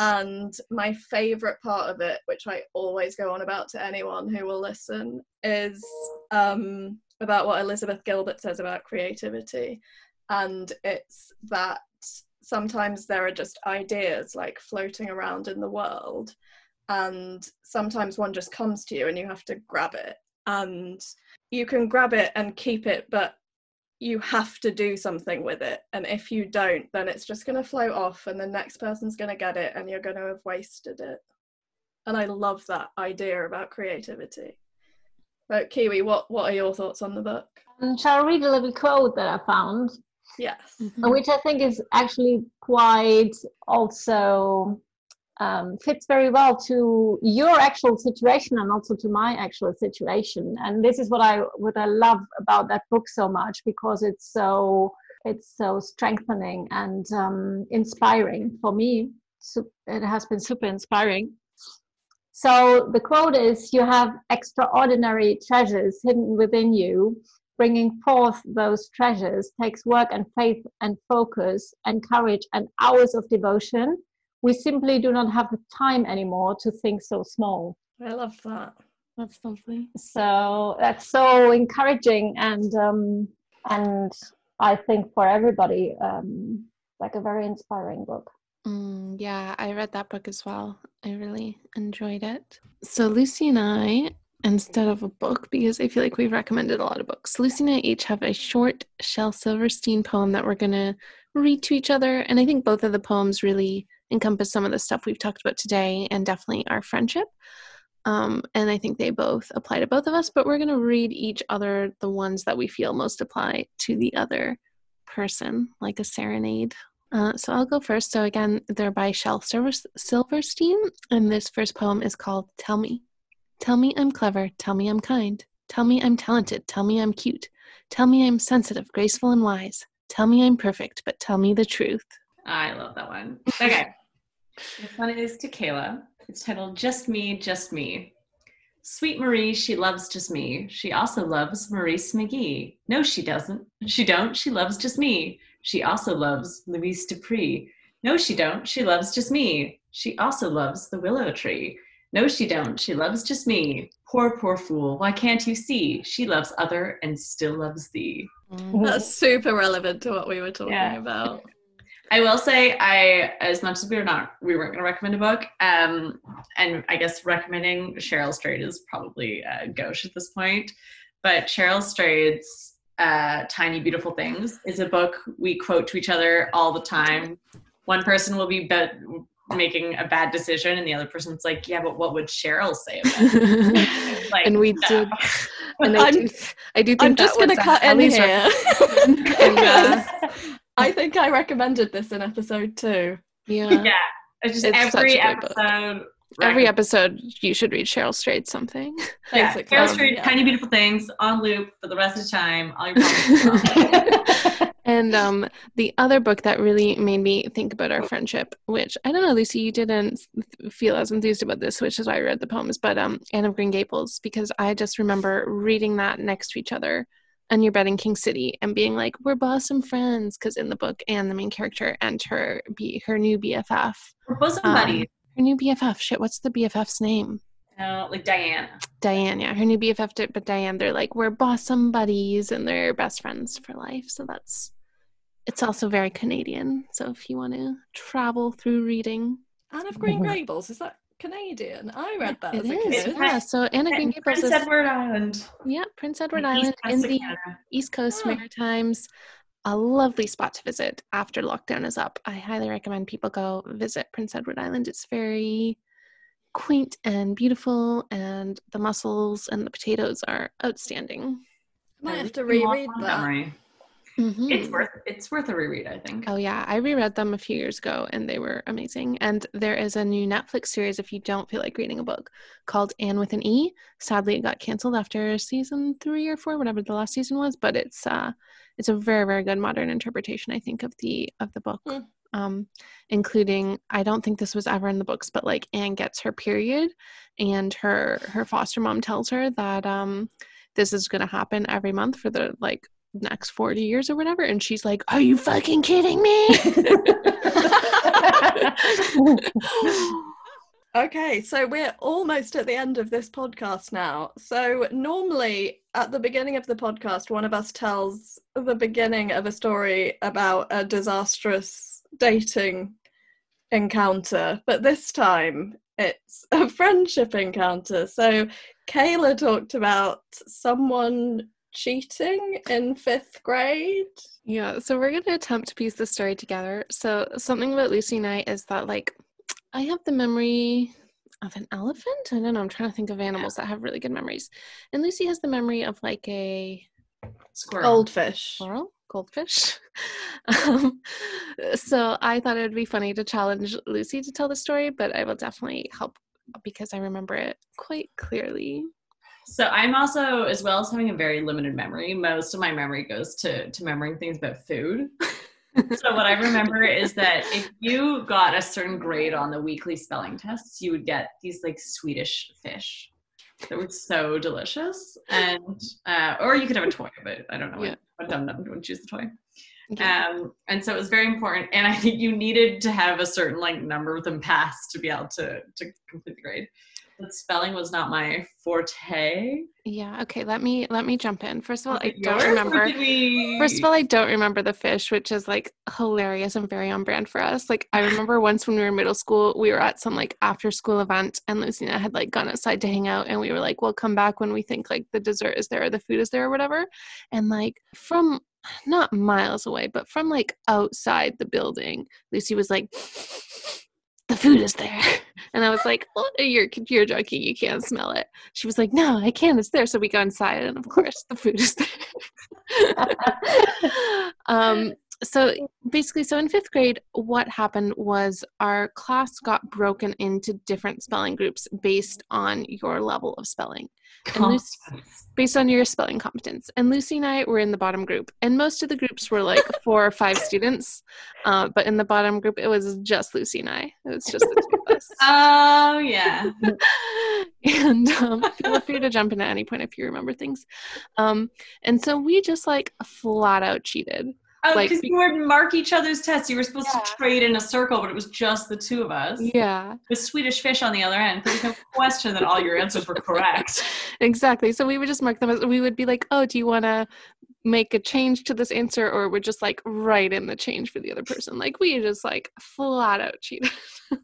And my favorite part of it, which I always go on about to anyone who will listen, is um, about what Elizabeth Gilbert says about creativity. And it's that sometimes there are just ideas like floating around in the world. And sometimes one just comes to you and you have to grab it. And you can grab it and keep it, but you have to do something with it. And if you don't then it's just going to float off and the next person's going to get it and you're going to have wasted it. And i love that idea about creativity. But kiwi what what are your thoughts on the book? Um, shall i read a little quote that i found? Yes. Mm-hmm. which i think is actually quite also um, fits very well to your actual situation and also to my actual situation. And this is what i what i love about that book so much because it's so it's so strengthening and um, inspiring for me. So it has been super inspiring. So the quote is you have extraordinary treasures hidden within you. Bringing forth those treasures takes work and faith and focus and courage and hours of devotion we simply do not have the time anymore to think so small. I love that. That's lovely. So that's so encouraging and um, and I think for everybody um, like a very inspiring book. Mm, yeah, I read that book as well. I really enjoyed it. So Lucy and I, instead of a book, because I feel like we've recommended a lot of books, Lucy and I each have a short Shel Silverstein poem that we're gonna read to each other, and I think both of the poems really encompass some of the stuff we've talked about today and definitely our friendship. Um, and I think they both apply to both of us, but we're going to read each other the ones that we feel most apply to the other person, like a serenade. Uh, so I'll go first. So again, they're by Shel Silverstein, and this first poem is called Tell Me. Tell me I'm clever, tell me I'm kind, tell me I'm talented, tell me I'm cute, tell me I'm sensitive, graceful, and wise, tell me I'm perfect, but tell me the truth. I love that one. Okay. This one is to Kayla. It's titled Just Me, Just Me. Sweet Marie, she loves just me. She also loves Maurice McGee. No, she doesn't. She don't. She loves just me. She also loves Louise Dupree. No, she don't. She loves just me. She also loves the willow tree. No, she don't. She loves just me. Poor, poor fool. Why can't you see? She loves other and still loves thee. That's super relevant to what we were talking yeah. about. I will say, I as much as we were not, we weren't going to recommend a book, um, and I guess recommending Cheryl Strayed is probably gauche at this point. But Cheryl Strayed's uh, "Tiny Beautiful Things" is a book we quote to each other all the time. One person will be, be- making a bad decision, and the other person's like, "Yeah, but what would Cheryl say about it?" like, and we no. did. And I do, I do think I'm just going to cut in here. and, uh, I think I recommended this in episode two. Yeah. Yeah. It's just it's every episode. Every episode, you should read Cheryl Strayed something. Yeah, Cheryl Strayed, yeah. Tiny Beautiful Things on loop for the rest of the time. All your and um, the other book that really made me think about our friendship, which I don't know, Lucy, you didn't feel as enthused about this, which is why I read the poems, but um, Anne of Green Gables, because I just remember reading that next to each other on your bed in King City and being like, we're bosom friends. Because in the book, and the main character, and her, be her new BFF. We're bosom um, buddies. Her new BFF. Shit, what's the BFF's name? Uh, like Diane. Diane, yeah. Her new BFF, did, but Diane, they're like, we're bosom buddies and they're best friends for life. So that's, it's also very Canadian. So if you want to travel through reading, Anne of Green Gables is that Canadian? I read that it as a is. kid. Yeah. So Anne of Green Gables Prince is Edward Island. yeah Prince Edward East Island Coast in the Canada. East Coast Oh. Maritimes. A lovely spot to visit after lockdown is up. I highly recommend people go visit Prince Edward Island. It's very quaint and beautiful, and the mussels and the potatoes are outstanding. I might have to reread one that. memory. Mhm. It's worth it's worth a reread, I think. Oh yeah, I reread them a few years ago and they were amazing. And there is a new Netflix series if you don't feel like reading a book called Anne with an E. Sadly, it got canceled after season 3 or 4, whatever the last season was, but it's uh it's a very very good modern interpretation I think of the of the book. Hmm. Um including I don't think this was ever in the books, but like Anne gets her period and her her foster mom tells her that um this is going to happen every month for the like next 40 years or whatever and she's like are you fucking kidding me Okay, so we're almost at the end of this podcast now. So, normally at the beginning of the podcast, one of us tells the beginning of a story about a disastrous dating encounter, but this time it's a friendship encounter. So, Kayla talked about someone cheating in fifth grade. yeah so we're going to attempt to piece the story together so something about lucy and i is that like i have the memory of an elephant i don't know i'm trying to think of animals that have really good memories and lucy has the memory of like a Squirrel. Goldfish. Coral? Goldfish? um, so I thought it would be funny to challenge Lucy to tell the story, but I will definitely help because I remember it quite clearly. So I'm also, as well as having a very limited memory, most of my memory goes to to remembering things about food. so what I remember is that if you got a certain grade on the weekly spelling tests, you would get these like Swedish fish that were so delicious, and uh, or you could have a toy, but I don't know Yeah. what, dum dum would choose the toy. Yeah. Um, and so it was very important, and I think you needed to have a certain like number of them passed to be able to to complete the grade. But spelling was not my forte. yeah. Okay. Let me let me jump in. First of all, I don't remember. we- First of all, I don't remember the fish, which is like hilarious and very on brand for us. Like I remember once when we were in middle school, we were at some like after school event and I had like gone outside to hang out and we were like, we'll come back when we think like the dessert is there or the food is there or whatever. And like from not miles away, but from like outside the building, Lucy was like, the food is there. And I was like, you're, you're joking. You can't smell it. She was like, no, I can. It's there. So we go inside and of course the food is there. um, so basically, so in fifth grade, what happened was our class got broken into different spelling groups based on your level of spelling, and Lucy, based on your spelling competence. And Lucy and I were in the bottom group, and most of the groups were like four or five students, uh, but in the bottom group, it was just Lucy and I. It was just the two of us. Oh yeah. and um, feel free to jump in at any point if you remember things. Um, and so we just like flat out cheated. Oh, Like, because you would mark each other's tests. You were supposed Yeah. to trade in a circle, but it was just the two of us. Yeah, With Swedish fish on the other end. There's no question that all your answers were correct. exactly. So we would just mark them as we would be like, oh, do you want to make a change to this answer, or we're just like write in the change for the other person. Like we just like flat out cheated.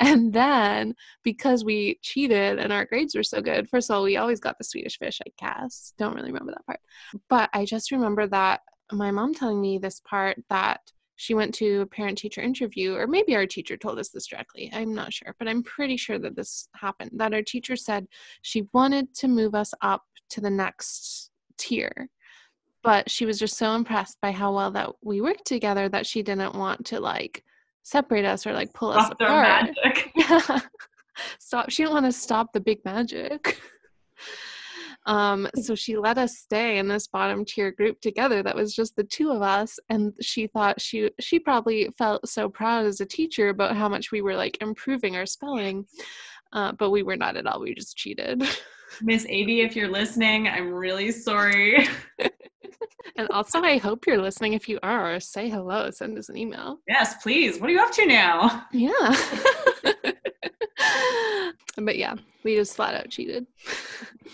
and then because we cheated and our grades were so good, first of all, we always got the Swedish fish. I guess don't really remember that part, but I just remember that my mom telling me this part that she went to a parent teacher interview or maybe our teacher told us this directly i'm not sure but i'm pretty sure that this happened that our teacher said she wanted to move us up to the next tier but she was just so impressed by how well that we worked together that she didn't want to like separate us or like pull us Stop their apart magic. yeah. Stop. She didn't want to stop the big magic. Um, so she let us stay in this bottom tier group together that was just the two of us. And she thought she she probably felt so proud as a teacher about how much we were like improving our spelling. Uh, but we were not at all. We just cheated. Miss Avy, if you're listening, I'm really sorry. and also I hope you're listening. If you are, say hello, send us an email. Yes, please. What are you up to now? Yeah. but yeah, we just flat out cheated.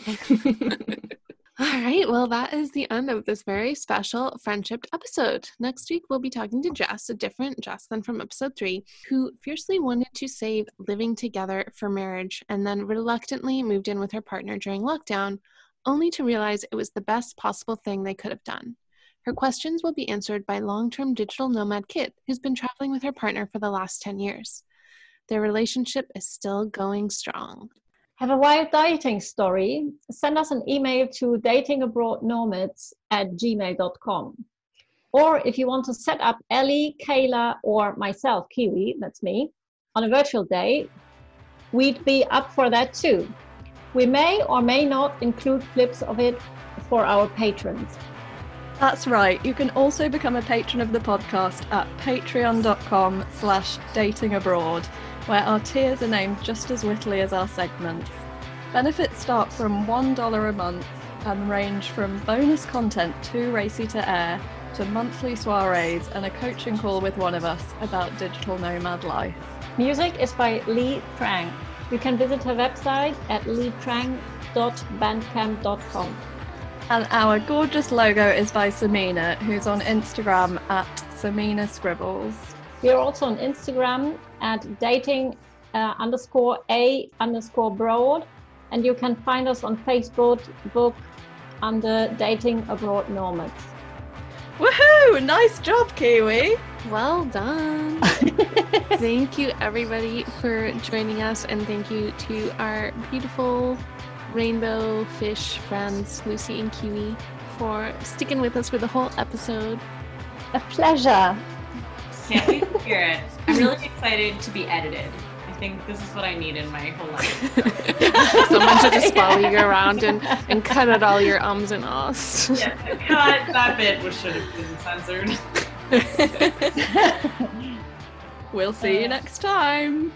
All right, well, that is the end of this very special friendship episode. Next week, we'll be talking to Jess, a different Jess than from episode three, who fiercely wanted to save living together for marriage and then reluctantly moved in with her partner during lockdown, only to realize it was the best possible thing they could have done. Her questions will be answered by long term digital nomad Kit, who's been traveling with her partner for the last 10 years. Their relationship is still going strong. Have a wild dating story? Send us an email to datingabroadnomads at gmail.com. Or if you want to set up Ellie, Kayla, or myself, Kiwi, that's me, on a virtual date, we'd be up for that too. We may or may not include clips of it for our patrons. That's right. You can also become a patron of the podcast at patreon.com slash datingabroad where our tiers are named just as wittily as our segments. Benefits start from $1 a month and range from bonus content too racy to air to monthly soirees and a coaching call with one of us about digital nomad life. Music is by Lee Trang. You can visit her website at leetrang.bandcamp.com. And our gorgeous logo is by Samina, who's on Instagram at Samina Scribbles. We are also on Instagram at dating uh, underscore a underscore broad. And you can find us on Facebook book under Dating Abroad Nomads. Woohoo! Nice job, Kiwi. Well done. thank you, everybody, for joining us. And thank you to our beautiful rainbow fish friends, Lucy and Kiwi, for sticking with us for the whole episode. A pleasure. Can't wait to hear it. I'm really excited to be edited. I think this is what I need in my whole life. Someone to just follow you around and, and cut out all your ums and ahs. yeah, I cut that bit which should have been censored. we'll see you next time.